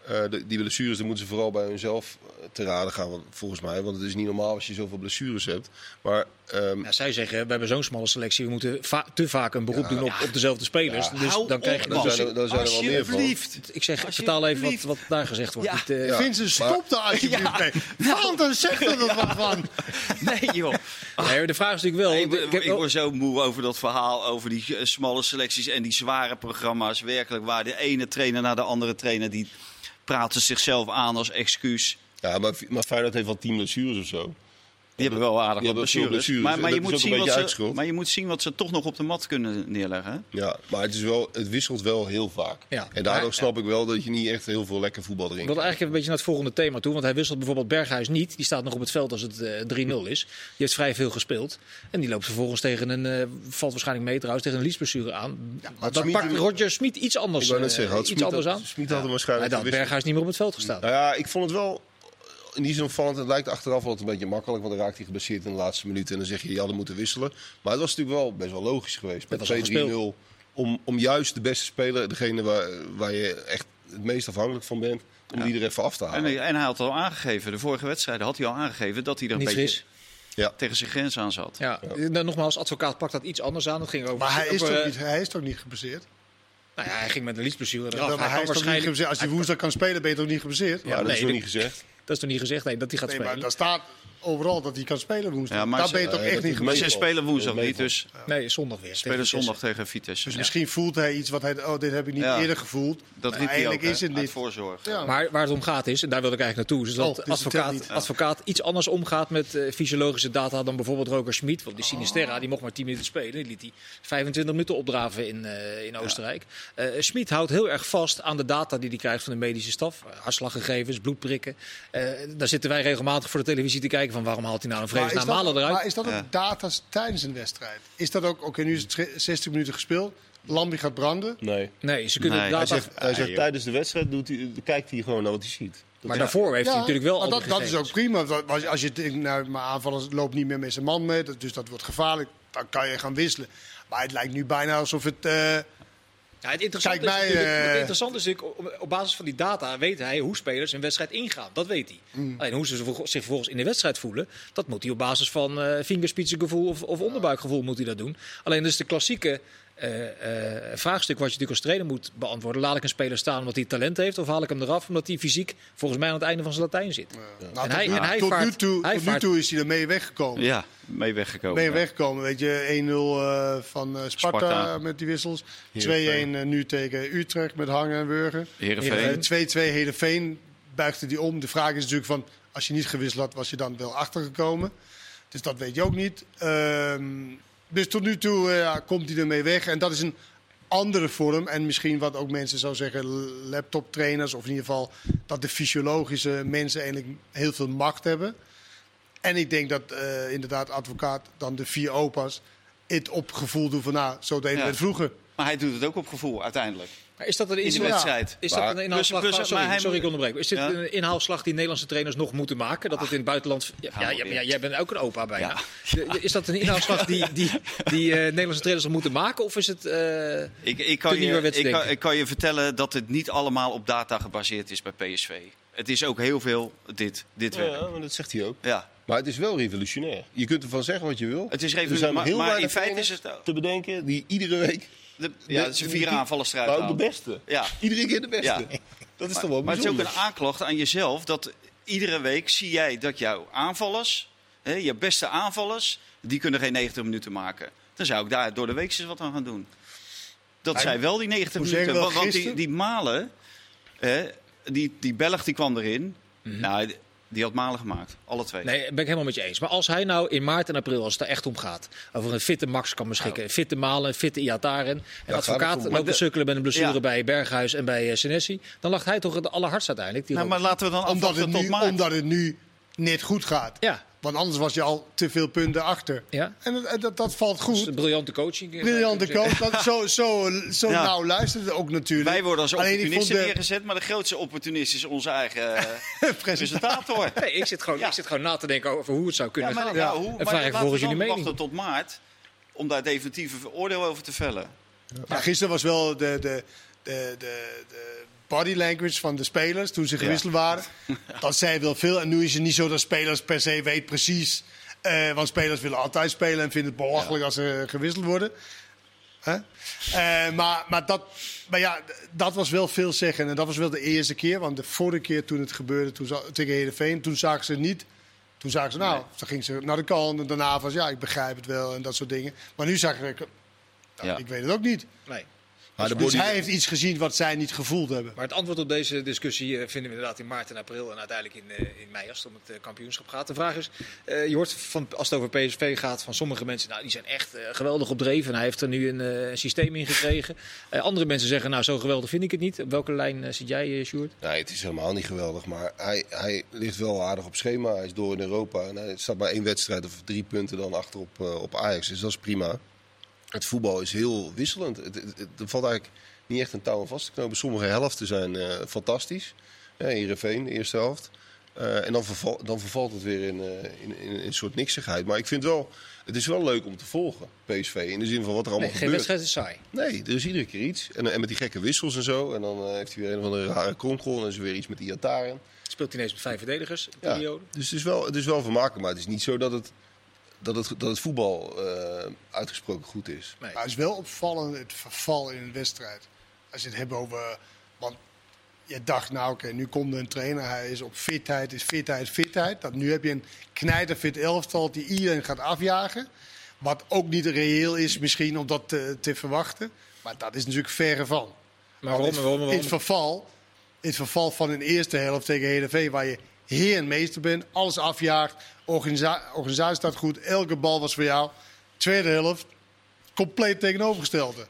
Eh, de- die blessures die moeten ze vooral bij hunzelf eh, te raden gaan, volgens mij. Want het is niet normaal als je zoveel blessures hebt. Maar ehm, Ja, zij zeggen, we hebben zo'n smalle selectie, we moeten va- te vaak een beroep doen op, op dezelfde spelers. Dus Hou dan krijg je dan zijn er, dan zijn er wel meer van. Alsjeblieft. Ik zeg, vertaal even wat, wat daar gezegd wordt. Ja. Niet, Ja. Vincent, stop daar alsjeblieft mee. Valentin zegt er dat wat van. Nee, joh. nee, de vraag is natuurlijk wel... Ik, ik heb ik word zo moe over dat verhaal, over die smalle selecties en die zware programma's. Werkelijk waar de ene trainer naar de andere trainer, die praten zichzelf aan als excuus. Ja, maar, maar Feyenoord heeft wel tien blessures of zo. Die hebben wel aardig wat blessures. blessures. Maar, maar, je dat moet zien wat ze, maar je moet zien wat ze toch nog op de mat kunnen neerleggen. hè? Ja, maar het, is wel, het wisselt wel heel vaak. Ja. En daardoor Maar- snap ik wel dat je niet echt heel veel lekker voetbal erin Ik wilde eigenlijk even een beetje naar het volgende thema toe. Want hij wisselt bijvoorbeeld Berghuis niet. Die staat nog op het veld als het eh, 3-0 is. Die heeft vrij veel gespeeld. En die loopt vervolgens tegen een... eh, valt waarschijnlijk mee trouwens, tegen een liesblessure aan. maar dat Smit- pakt Roger Smit iets anders, Ik wou net eh, zeggen, had iets Smit anders had- aan. Smit had hem Hij waarschijnlijk had gewisseld. Berghuis niet meer op het veld gestaan. Nou ja, ik vond het wel in die zin opvallend. Het lijkt achteraf wel een beetje makkelijk, want dan raakt hij geblesseerd in de laatste minuut. En dan zeg je, je hadden moeten wisselen. Maar het was natuurlijk wel best wel logisch geweest. Met was al 2-3-0. Om, om juist de beste speler, degene waar, waar je echt het meest afhankelijk van bent, om die er even af te En, halen. en hij had al aangegeven, de vorige wedstrijden had hij al aangegeven dat hij er een Niet beetje fris. Ja. tegen zijn grens aan zat. Ja. Nou, nogmaals, advocaat pakt dat iets anders aan. Dat ging over, Maar hij is, over, toch eh, niet, hij is toch niet geblesseerd? Nou ja, hij ging met een liesblessure. Ja, hij hij waarschijnlijk... Als hij woensdag kan spelen, ben je toch niet geblesseerd? Maar dat nee, is nog niet gezegd. Dat is toch niet gezegd nee, dat hij gaat Nee, maar spelen? daar staat overal dat hij kan spelen woensdag. Ja, maar Daar ze- ben je toch eh, echt niet Maar ze spelen woensdag niet, dus Nee, zondag weer. spelen tegen zondag tegen Vitesse. Dus Ja. misschien voelt hij iets wat hij... Oh, dit heb ik niet Ja. eerder gevoeld. Dat riep hij ook, eigenlijk is het niet. voorzorg. Ja. Maar waar het om gaat is, en daar wil ik eigenlijk naartoe, is dat Oh, dus advocaat, advocaat iets anders omgaat met eh, fysiologische data dan bijvoorbeeld Roger Schmid. Want die Sinisterra die mocht maar 10 minuten spelen. Die liet hij 25 minuten opdraven in, eh, in Oostenrijk. Eh Schmid houdt heel erg vast aan de data die hij krijgt van de medische staf. Hartslaggegevens, bloedprikken. Eh, daar zitten wij regelmatig voor de televisie te kijken van waarom haalt hij nou een vredesnaam malen eruit. maar is dat ook Ja. data's tijdens een wedstrijd? Is dat ook... Oké, nu is het 60 minuten gespeeld. Lambi gaat branden. Nee. Nee, ze kunnen Nee, data... Hij zegt, hij zegt tijdens de wedstrijd doet hij, kijkt hij gewoon naar wat hij ziet. Dat maar daarvoor heeft hij natuurlijk wel maar al dat, dat is ook prima. Als, als je denkt, nou, mijn aanvallers loopt niet meer met zijn man mee, dus dat wordt gevaarlijk. Dan kan je gaan wisselen. Maar het lijkt nu bijna alsof het... eh, Ja, het interessante, Kijk, is mij, eh, het interessante is natuurlijk, op, basis van die data weet hij hoe spelers een wedstrijd ingaan. Dat weet hij. Mm. Alleen hoe ze zich vervolgens in de wedstrijd voelen, dat moet hij op basis van vingerspitsengevoel of, of onderbuikgevoel moet hij dat doen. Alleen dus de klassieke eh, eh, vraagstuk wat je natuurlijk als trainer moet beantwoorden. Laat ik een speler staan omdat hij talent heeft of haal ik hem eraf omdat hij fysiek volgens mij aan het einde van zijn Latijn zit. nou, En hij- tot nu- en hij tot, nu vaart- toe, hij tot nu vaart- toe is hij ermee weggekomen. Ja, mee weggekomen. Mee ja. weggekomen. Weet je, 1-0 eh, van eh, Sparta, Sparta. met die wissels. 2-1 Heerenveen. eh, nu tegen Utrecht met Hangen en Burger. Heerenveen. Eh, 2-2 Heerenveen buigde die om. De vraag is natuurlijk van, als je niet gewisseld had, was je dan wel achtergekomen. Dus dat weet je ook niet. Ehm, dus tot nu toe eh, komt hij ermee weg. En dat is een andere vorm. En misschien wat ook mensen zou zeggen, laptoptrainers. Of in ieder geval dat de fysiologische mensen eigenlijk heel veel macht hebben. En ik denk dat eh, inderdaad advocaat dan de vier opa's het op gevoel doen van nou, zo deden we Ja. het vroeger. Maar hij doet het ook op gevoel uiteindelijk. Maar is dat een In de inhaalslag? wedstrijd. Is dat een inhaalslag? plus- plus- sorry, hij sorry, ik onderbreek. Is dit Ja. een inhaalslag die Nederlandse trainers nog moeten maken? Dat het in het buitenland. Ja, ja, ja, ja, jij bent ook een opa bijna. Is dat een inhaalslag die, die, die eh, Nederlandse trainers nog moeten maken? Of is het. eh, Ik, ik, kan je, ik, kan, ik kan je vertellen dat het niet allemaal op data gebaseerd is bij PSV. Het is ook heel veel dit, dit Ja, werk. ja, maar dat zegt hij ook. Ja. Maar het is wel revolutionair. Je kunt ervan zeggen wat je wil. Het is er revolutionair, zijn maar- heel maar in feite is het- te bedenken die iedere week... De, ja, de- ze vier aanvallers eruit Maar ook de beste. Ja. Iedere keer de beste. Ja. Dat is toch wel Maar het is ook een aanklacht aan jezelf dat iedere week zie jij dat jouw aanvallers, hè, je beste aanvallers, die kunnen geen 90 minuten maken. Dan zou ik daar door de week eens wat aan gaan doen. Dat Maar- zij wel die 90 Hoe minuten. Want, die, die Malen, hè, die, die Belg die kwam erin. Mhm. Nou, die- had Malen gemaakt. Alle twee. Nee, ben ik helemaal met je eens. Maar als hij nou in maart en april, als het er echt om gaat, over een fitte Max kan beschikken, een fitte Malen, een fitte Iataren, en gaat advocaat loopt de- sukkelen met een blessure Ja. bij Berghuis en bij uh, Senesi, dan lag hij toch het allerhardst uiteindelijk. Die nou, maar laten we dan Omdat het, tot nu, maart. omdat het nu net goed gaat. Ja, Want anders was je al te veel punten achter. ja. En dat, en dat, dat valt Dat is goed. een briljante coaching. eh, Briljante coach. Dat, zo zo, zo Ja. nauw luisterde ook natuurlijk. Wij worden als opportunisten de neergezet, maar de grootste opportunist is onze eigen eh, presentator. Nee, ik zit, gewoon, Ja. ik zit gewoon na te denken over hoe het zou Ja, kunnen maar, gaan. ja, hoe, en maar vraag ik we jullie mening. wachten tot maart om daar definitieve oordeel over te vellen. Ja, gisteren was wel de, de, de, de, de body language van de spelers toen ze gewisseld waren. Dat zei wel veel. En nu is het niet zo dat spelers per se weten precies. eh, want spelers willen altijd spelen en vinden het belachelijk als ze gewisseld worden. Eh, maar, maar, dat, maar ja, dat was wel veel zeggen. En dat was wel de eerste keer. Want de vorige keer toen het gebeurde toen, tegen Heerenveen, toen zagen ze het niet. Toen zagen ze, nou, dan ging ze naar de kant. En daarna was, ja, ik begrijp het wel en dat soort dingen. Maar nu zagen ik, nou, Ja. ik weet het ook niet. Nee. Maar Dus body, hij heeft iets gezien wat zij niet gevoeld hebben. Maar het antwoord op deze discussie eh, vinden we inderdaad in maart en april en uiteindelijk in, eh, in mei als het om het eh, kampioenschap gaat. De vraag is, eh, je hoort van, als het over PSV gaat van sommige mensen, nou die zijn echt geweldig op dreef en hij heeft er nu een eh, systeem in gekregen. Eh, andere mensen zeggen, nou zo geweldig vind ik het niet. Op welke lijn zit jij, eh, Sjoerd? nee, het is helemaal niet geweldig. Maar hij, hij ligt wel aardig op schema. Hij is door in Europa. En hij staat maar één wedstrijd of drie punten dan achter op, eh, op Ajax. Dus dat is prima. Het voetbal is heel wisselend. Het, het, het- er valt eigenlijk niet echt een touw aan vast te knopen. Sommige helften zijn eh, fantastisch. Ja, Heerenveen, de eerste helft. Eh, en dan, verval, dan vervalt het weer in, eh, in, in, een soort niksigheid. Maar ik vind wel, het is wel leuk om te volgen, PSV. In de zin van wat er allemaal Nee, geen gebeurt. wedstrijd is saai. Nee, er is iedere keer iets. En, en met die gekke wissels en zo. En dan eh, heeft hij weer een of andere rare kronkel. En dan is er weer iets met Iataren. Speelt hij ineens met vijf verdedigers in de Ja, periode. dus het is, wel, het is wel vermakelijk. Maar het is niet zo dat het, dat het, dat het voetbal eh, uitgesproken goed is. Nee. Maar het is wel opvallend het verval in een wedstrijd. Als je het hebt over. Want je dacht, nou oké, nu komt er een trainer. Hij is op fitheid, is fitheid, fitheid. Dat, nu heb je een knijterfit elftal die iedereen gaat afjagen. Wat ook niet reëel is misschien om dat te, te verwachten. Maar dat is natuurlijk verre van. Maar waarom? Want waarom, in waarom? het verval, in het verval van een eerste helft tegen Heerenveen... waar je heer en meester bent, alles afjaagt, organisa organisatie staat goed... elke bal was voor jou. Tweede helft, compleet tegenovergestelde.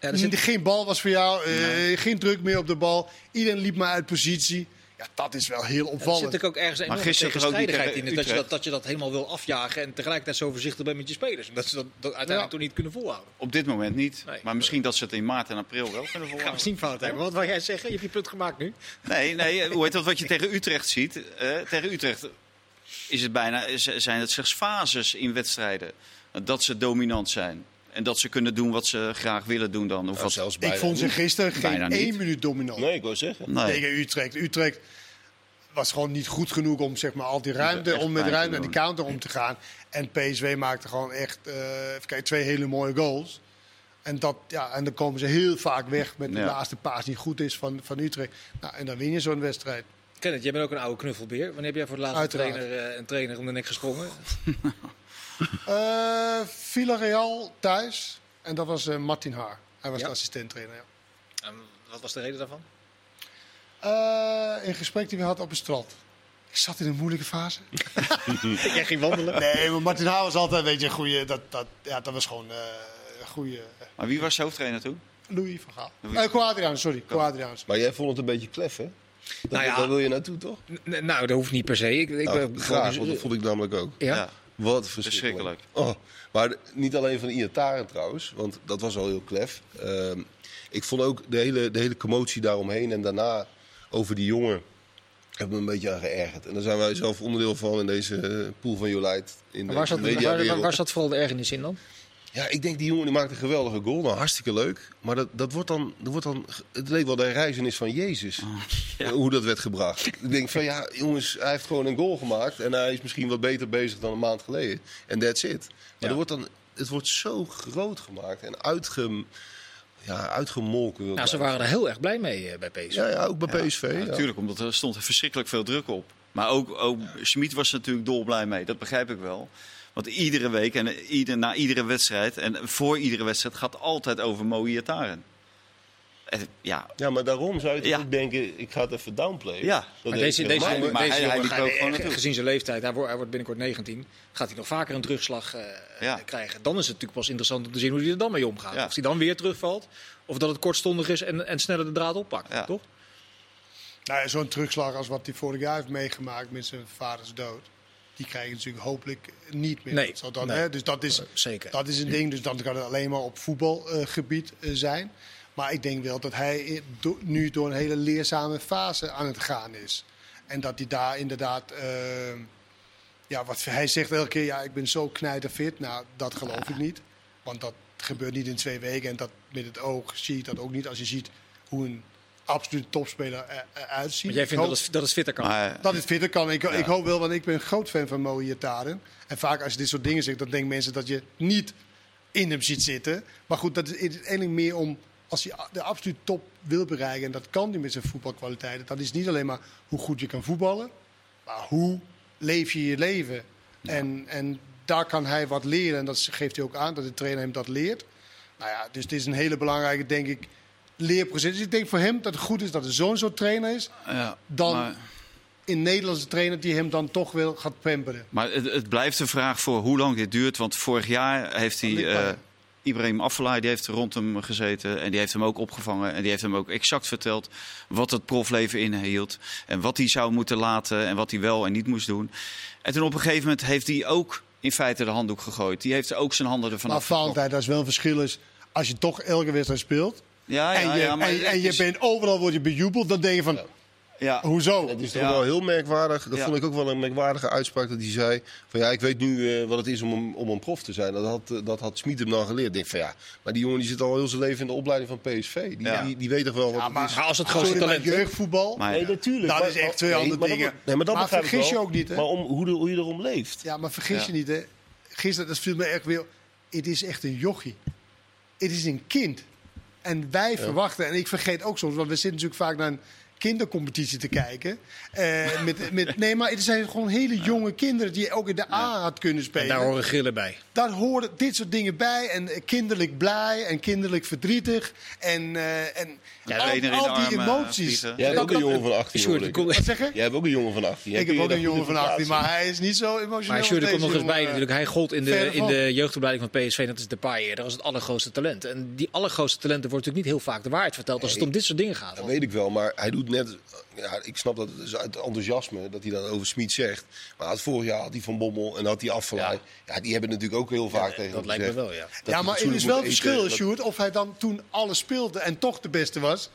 Ja, er zit- Geen bal was voor jou, eh, geen druk meer op de bal. Iedereen liep maar uit positie. Ja, dat is wel heel Er opvallend. zit ook ergens een Maar enorme gisteren toch ook niet tegenstrijdigheid in. Dat je dat, dat je dat helemaal wil afjagen en tegelijkertijd zo voorzichtig bent met je spelers. Omdat ze dat, dat uiteindelijk Ja. toch niet kunnen volhouden. Op dit moment niet. Nee. Maar misschien dat ze het in maart en april wel kunnen Gaan we volhouden. zien, Valentijn. Maar Wat wil jij zeggen? Je hebt je punt gemaakt nu. Nee, nee, hoe heet dat wat je tegen Utrecht ziet? Eh, tegen Utrecht is het bijna, zijn het slechts fases in wedstrijden. Dat ze dominant zijn. En dat ze kunnen doen wat ze graag willen doen dan. Of Nou, wat, zelfs Ik bijna vond ze gisteren geen één niet. minuut dominant Nee, ik wou zeggen. nee. tegen Utrecht. Utrecht was gewoon niet goed genoeg om zeg maar, al die ruimte, om met ruimte te naar die counter om te gaan. En PSV maakte gewoon echt eh, even kijken, twee hele mooie goals. En, dat, ja, en dan komen ze heel vaak weg met de Ja. laatste paas die goed is van, van Utrecht. Nou, en dan win je zo'n wedstrijd. Kenneth, jij bent ook een oude knuffelbeer. Wanneer heb jij voor de laatste Uiteraard. trainer, eh, een trainer om de nek gesprongen? Eh Villarreal thuis. En dat was eh, Martin Haar. Hij was Ja? de assistent-trainer. Ja. En wat was de reden daarvan? Eh, een gesprek die we hadden op het strand. Ik zat in een moeilijke fase. jij ging wandelen. Nee, maar Martin Haar was altijd weet je, een goede. Dat, dat, ja, dat was gewoon eh, een goede. Maar wie was hoofdtrainer toen? Louis van Gaal. Louis. Quadriaans, sorry. Maar jij vond het een beetje klef, hè? Dat, Nou ja. Daar wil je naartoe, toch? N- nou, dat hoeft niet per se. Ik, ik Nou, ben graag, want dat vond ik namelijk ook. Ja? Wat verschrikkelijk. Oh, maar niet alleen van Iataren trouwens, want dat was al heel klef. Ehm, ik vond ook de hele, de hele commotie daaromheen en daarna over die jongen... heb me een beetje aan geërgerd. En daar zijn wij zelf onderdeel van in deze eh, pool van Jolijt. In de Waar zat, waar, mediawereld. waar, waar zat vooral de ergernis in dan? Ja, ik denk die jongen die maakt een geweldige goal. Nou, hartstikke leuk. Maar dat, dat wordt dan, dat wordt dan. Het leek wel de reizenis van Jezus. ja. Hoe dat werd gebracht. ik denk van ja, jongens, hij heeft gewoon een goal gemaakt. En hij is misschien wat beter bezig dan een maand geleden. En that's it. Maar Ja. er wordt dan, het wordt zo groot gemaakt en uitge, ja, uitgemolken. Nou, ze waren er heel erg blij mee eh, bij PSV. Ja, ja, ook bij PSV. Ja, ja. natuurlijk, omdat er stond verschrikkelijk veel druk op. Maar ook, ook Schmid was er natuurlijk dolblij mee. Dat begrijp ik wel. Want iedere week en ieder, na iedere wedstrijd en voor iedere wedstrijd gaat altijd over Moïataren. Ja, Ja, maar daarom zou je toch Ja. ook denken, ik ga het even downplayen. Ja. Dat Maar deze, deze, maar deze hij- jongen gewoon naartoe. gezien zijn leeftijd, hij wordt, hij wordt binnenkort 19, gaat hij nog vaker een terugslag eh, Ja. krijgen. Dan is het natuurlijk pas interessant om te zien hoe hij er dan mee omgaat. Ja. Of hij dan weer terugvalt, of dat het kortstondig is en, en sneller de draad oppakt. Ja. Toch? Nou, ja, Zo'n terugslag als wat hij vorig jaar heeft meegemaakt met zijn vaders dood. Die krijg je natuurlijk hopelijk niet meer. Nee, Dat dan, nee. hè, dus dat is, Zeker. dat is een ding. Dus dan kan het alleen maar op voetbalgebied eh, zijn. Maar ik denk wel dat hij do- nu door een hele leerzame fase aan het gaan is. En dat hij daar inderdaad... eh, ja, wat hij zegt elke keer, ja, ik ben zo knijterfit. Nou, dat geloof ik niet. Want dat gebeurt niet in twee weken. En dat met het oog zie ik dat ook niet. Als je ziet hoe een absolute topspeler er- eruit ziet. Want jij vindt hoop- dat het, dat het fitter kan. maar dat het fitter kan. Ik, ik hoop wel, want ik ben een groot fan van Mo Iataren. En vaak als je dit soort dingen zegt, dan denken mensen dat je niet in hem ziet zitten. Maar goed, dat is eigenlijk meer om... Als hij de absolute top wil bereiken, en dat kan hij met zijn voetbalkwaliteiten... dat is niet alleen maar hoe goed je kan voetballen... maar hoe leef je je leven. En, en daar kan hij wat leren. En dat geeft hij ook aan, dat de trainer hem dat leert. Nou ja, dus het is een hele belangrijke, denk ik, leerproces. Dus ik denk voor hem dat het goed is dat er zo'n soort trainer is. Ja, Dan maar- een Nederlandse trainer die hem dan toch wil gaat pamperen. Maar het, het blijft een vraag voor hoe lang dit duurt. Want vorig jaar heeft hij eh. Ibrahim Afellay, die heeft rond hem gezeten. En die heeft hem ook opgevangen. En die heeft hem ook exact verteld wat het profleven inhield. En wat hij zou moeten laten en wat hij wel en niet moest doen. En toen op een gegeven moment heeft hij ook in feite de handdoek gegooid. Die heeft ook zijn handen ervan Maar afgetrokken. Valentijn, dat is wel een verschil. Is, als je toch elke wedstrijd speelt Ja, ja, en je, ja, maar en, en je is- bent overal word je bejubeld, dan denk je van, ja. hoezo? Het is toch Ja. wel heel merkwaardig. Dat Ja. vond ik ook wel een merkwaardige uitspraak. Dat hij zei: van ja, ik weet nu eh, wat het is om een, om een prof te zijn. Dat had, eh, dat had Smit hem dan geleerd. Ik denk van ja, maar die jongen die zit al heel zijn leven in de opleiding van PSV. Die, Ja. die, die weet toch wel wat het is. Maar als het grootste maar talent... jeugdvoetbal, Maar, Nee, natuurlijk. dat maar- is echt twee nee, andere maar dat- dingen. nee, maar dat Maar begrijp ik vergis je ook niet, hè? Maar om, hoe, de- hoe je erom leeft. Ja, maar vergis Ja. je niet, hè. Gisteren, dat viel me echt weer... Het is echt een jochie. Het is een kind. En wij verwachten, en ik vergeet ook soms... want we zitten natuurlijk vaak naar een kindercompetitie te kijken. Eh, met, met, nee, maar het zijn gewoon hele jonge kinderen... die ook in de A had kunnen spelen. Daar horen grillen bij. Daar horen dit soort dingen bij. En eh, kinderlijk blij en kinderlijk verdrietig. En, eh, en Ja, al, die armen, emoties. Jij hebt Dat- ook een dat- jongen van 18. Sjoerd, hoor ik. kom- Wat zeg je? Jij hebt ook een jongen van 18. Ik heb ook dat een jongen van 18, verplaatsen? maar hij is niet zo emotioneel. Maar Sjoerd, er komt nog eens bij natuurlijk. Hij gold in de, in van. de jeugdopleiding van PSV. Dat is de paar eerder als het allergrootste talent. En die allergrootste talenten wordt natuurlijk niet heel vaak de waarheid verteld als het om dit soort dingen gaat. Dat weet ik wel, maar hij doet net. Ja, ik snap dat het is uit enthousiasme dat hij dat over Smit zegt. Maar had vorig jaar had hij Van Bommel en had hij Afvalaai. Ja. die hebben natuurlijk ook heel vaak tegen Dat hem lijkt me wel, ja. dat Ja, maar het is wel een verschil, dat- Sjoerd, of hij dan toen alles speelde en toch de beste was.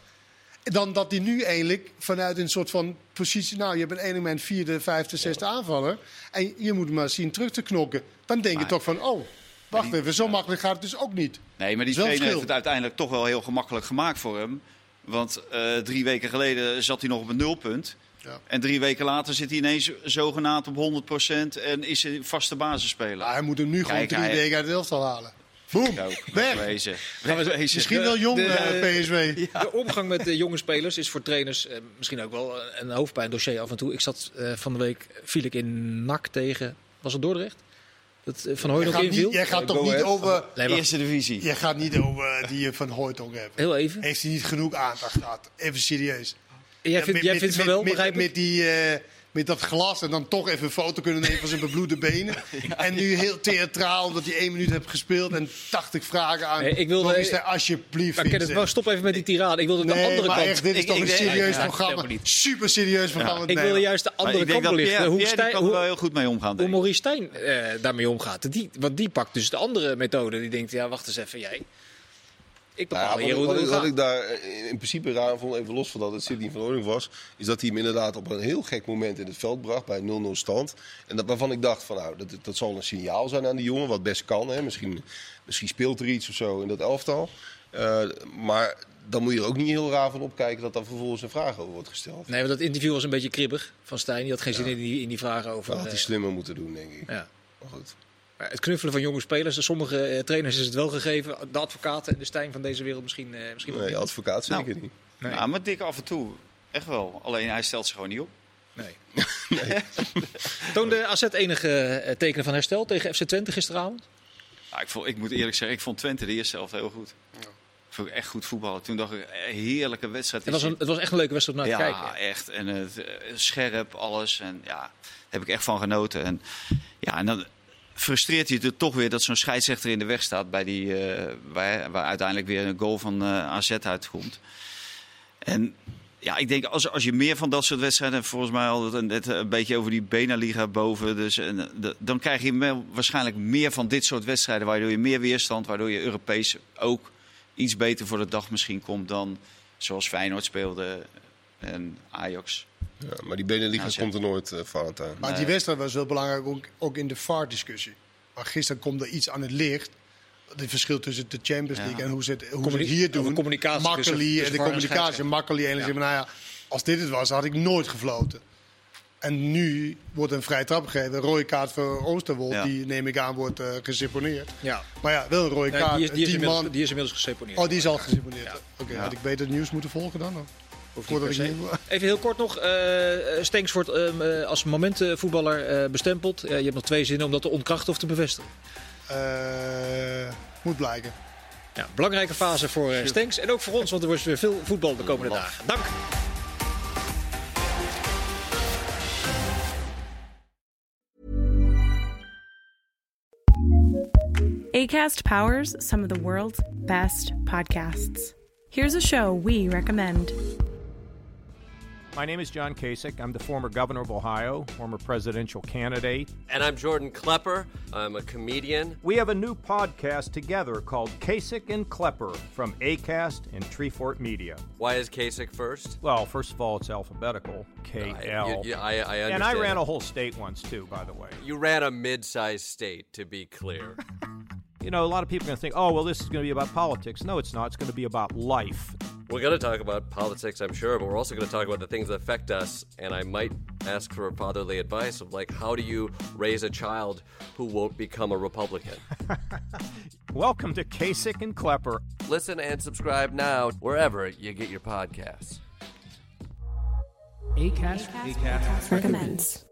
Dan dat hij nu eigenlijk vanuit een soort van positie... Nou, je bent één moment vierde, vijfde, zesde aanvaller. En je moet maar zien terug te knokken. Dan denk je toch van, oh, wacht even, zo makkelijk gaat het dus ook niet. Nee, maar die trainer heeft het uiteindelijk toch wel heel gemakkelijk gemaakt voor hem. Want eh, drie weken geleden zat hij nog op een nulpunt. Ja. En drie weken later zit hij ineens zogenaamd op 100% en is hij vaste basisspeler. Maar hij moet hem nu gewoon drie hij- weken uit het elftal halen. Boom, Ja, weg. Wegwezen. Wegwezen. Misschien wel jong, de- eh, PSV. De omgang met de jonge spelers is voor trainers eh, misschien ook wel een hoofdpijndossier af en toe. Ik zat eh, van de week, viel ik in NAC tegen, was het Dordrecht? Dat eh, Van Hooy Jij nog gaat, inviel? jij gaat toch niet over... Nee, wacht, Eerste divisie. Jij gaat niet over die je van Hooydonk hebt. heel even. Heeft hij niet genoeg aandacht gehad? Even serieus. Jij vindt, jij van wel, met, begrijp ik? met, die, eh, met dat glas en dan toch even een foto kunnen nemen van zijn bebloede benen. En nu heel theatraal, omdat hij één minuut hebt gespeeld en 80 vragen aan. Nee, ik wilde- Nog eens daar alsjeblieft. Maar Kenneth, wel, stop even met die tirade. Ik wilde de Nee, andere maar kant. echt, dit is ik, toch ik- een ik- serieus ja, programma. Super serieus programma. Ik Nee, wilde juist de andere ik denk kant belichten. Hoe, Stijn, kan er wel hoe, heel goed mee omgaan. hoe ik. Maurice Stijn eh, daarmee omgaat. Die, want die pakt dus de andere methode. Die denkt, ja, wacht eens even, jij. Ik Nou ja, bepaal hier wat, wat, ik daar in principe raar vond, even los van dat het Sidney van Hooydonk was, is dat hij hem inderdaad op een heel gek moment in het veld bracht bij 0-0 stand. En dat, waarvan ik dacht van nou, dat, dat zal een signaal zijn aan die jongen, wat best kan. Hè? Misschien, misschien speelt er iets of zo in dat elftal. Eh, maar dan moet je er ook niet heel raar van opkijken dat daar vervolgens een vraag over wordt gesteld. Nee, want dat interview was een beetje kribbig van Stijn. Die had geen zin in, die, in die vragen over. Dat had hij eh, slimmer moeten doen, denk ik. ja. Maar goed. Het knuffelen van jonge spelers. Sommige eh, trainers is het wel gegeven. De advocaten en de Stijn van deze wereld misschien, eh, misschien Nee, niet. advocaat zeker Nou. niet. Nee. Ja, maar dik af en toe. Echt wel. Alleen hij stelt zich gewoon niet op. Nee. Toonde AZ enige eh, tekenen van herstel tegen FC Twente gisteravond? Nou, ik, vond, ik moet eerlijk zeggen, ik vond Twente de eerste helft heel goed. Ik vond echt goed voetballen. Toen dacht ik, heerlijke wedstrijd. Het was, een, het was echt een leuke wedstrijd om naar te ja, kijken. echt. En het, scherp, alles. En ja, daar heb ik echt van genoten. En, ja, en dan frustreert je het toch weer dat zo'n scheidsrechter in de weg staat... Bij die, eh, waar, waar uiteindelijk weer een goal van eh, AZ uitkomt. En ja, ik denk als, als je meer van dat soort wedstrijden... volgens mij altijd net een beetje over die Benaliga boven... Dus, eh, dan krijg je waarschijnlijk meer van dit soort wedstrijden... waardoor je meer weerstand, waardoor je Europees ook iets beter voor de dag misschien komt... dan zoals Feyenoord speelde en Ajax. Ja, maar die Beneliga Nou, komt er nooit, eh Valentijn. Maar die wedstrijd was wel belangrijk, ook, ook in de VAR-discussie. Maar gisteren komt er iets aan het licht. Het verschil tussen de Champions Ja. League en hoe ze het, hoe ze Communi- het hier doen. communicatie tussen- Makkeli en tussen de communicatie. scheidsrechter. Makkeli en zeggen, nou ja, als dit het was, had ik nooit gefloten. En nu wordt een vrije trap gegeven. Een rode kaart voor Oosterwold, Ja. die neem ik aan wordt eh geseponeerd. Ja. Maar ja, wel een rode Nee, kaart. die, is, die, is man. die is inmiddels geseponeerd. Oh, die is al geseponeerd. Ja. Oké, Ja. had ik beter het nieuws moeten volgen dan? Of? Voordat ik Even heel kort nog. eh Stenks wordt ehm, eh, als momentvoetballer eh bestempeld. Eh, je hebt nog twee zinnen om dat te ontkrachten of te bevestigen. Eh, moet blijken. Ja, belangrijke fase voor uh, Stenks en ook voor ons, want er wordt weer veel voetbal de komende dagen. Dank. ACAST powers some of the world's best podcasts. Here's a show we recommend. My name is John Kasich. I'm the former governor of Ohio, former presidential candidate. And I'm Jordan Klepper. I'm a comedian. We have a new podcast together called Kasich and Klepper from ACAST and Treefort Media. Why is Kasich first? Well, first of all, it's alphabetical K L. I, I, I and I ran a whole state once, too, by the way. You ran a mid sized state, to be clear. you know, a lot of people are going to think, oh, well, this is going to be about politics. No, it's not. It's going to be about life. We're going to talk about politics, I'm sure, but we're also going to talk about the things that affect us. And I might ask for fatherly advice of like, how do you raise a child who won't become a Republican? Welcome to Kasich and Klepper. Listen and subscribe now wherever you get your podcasts. ACAST, ACAST, ACAST recommends.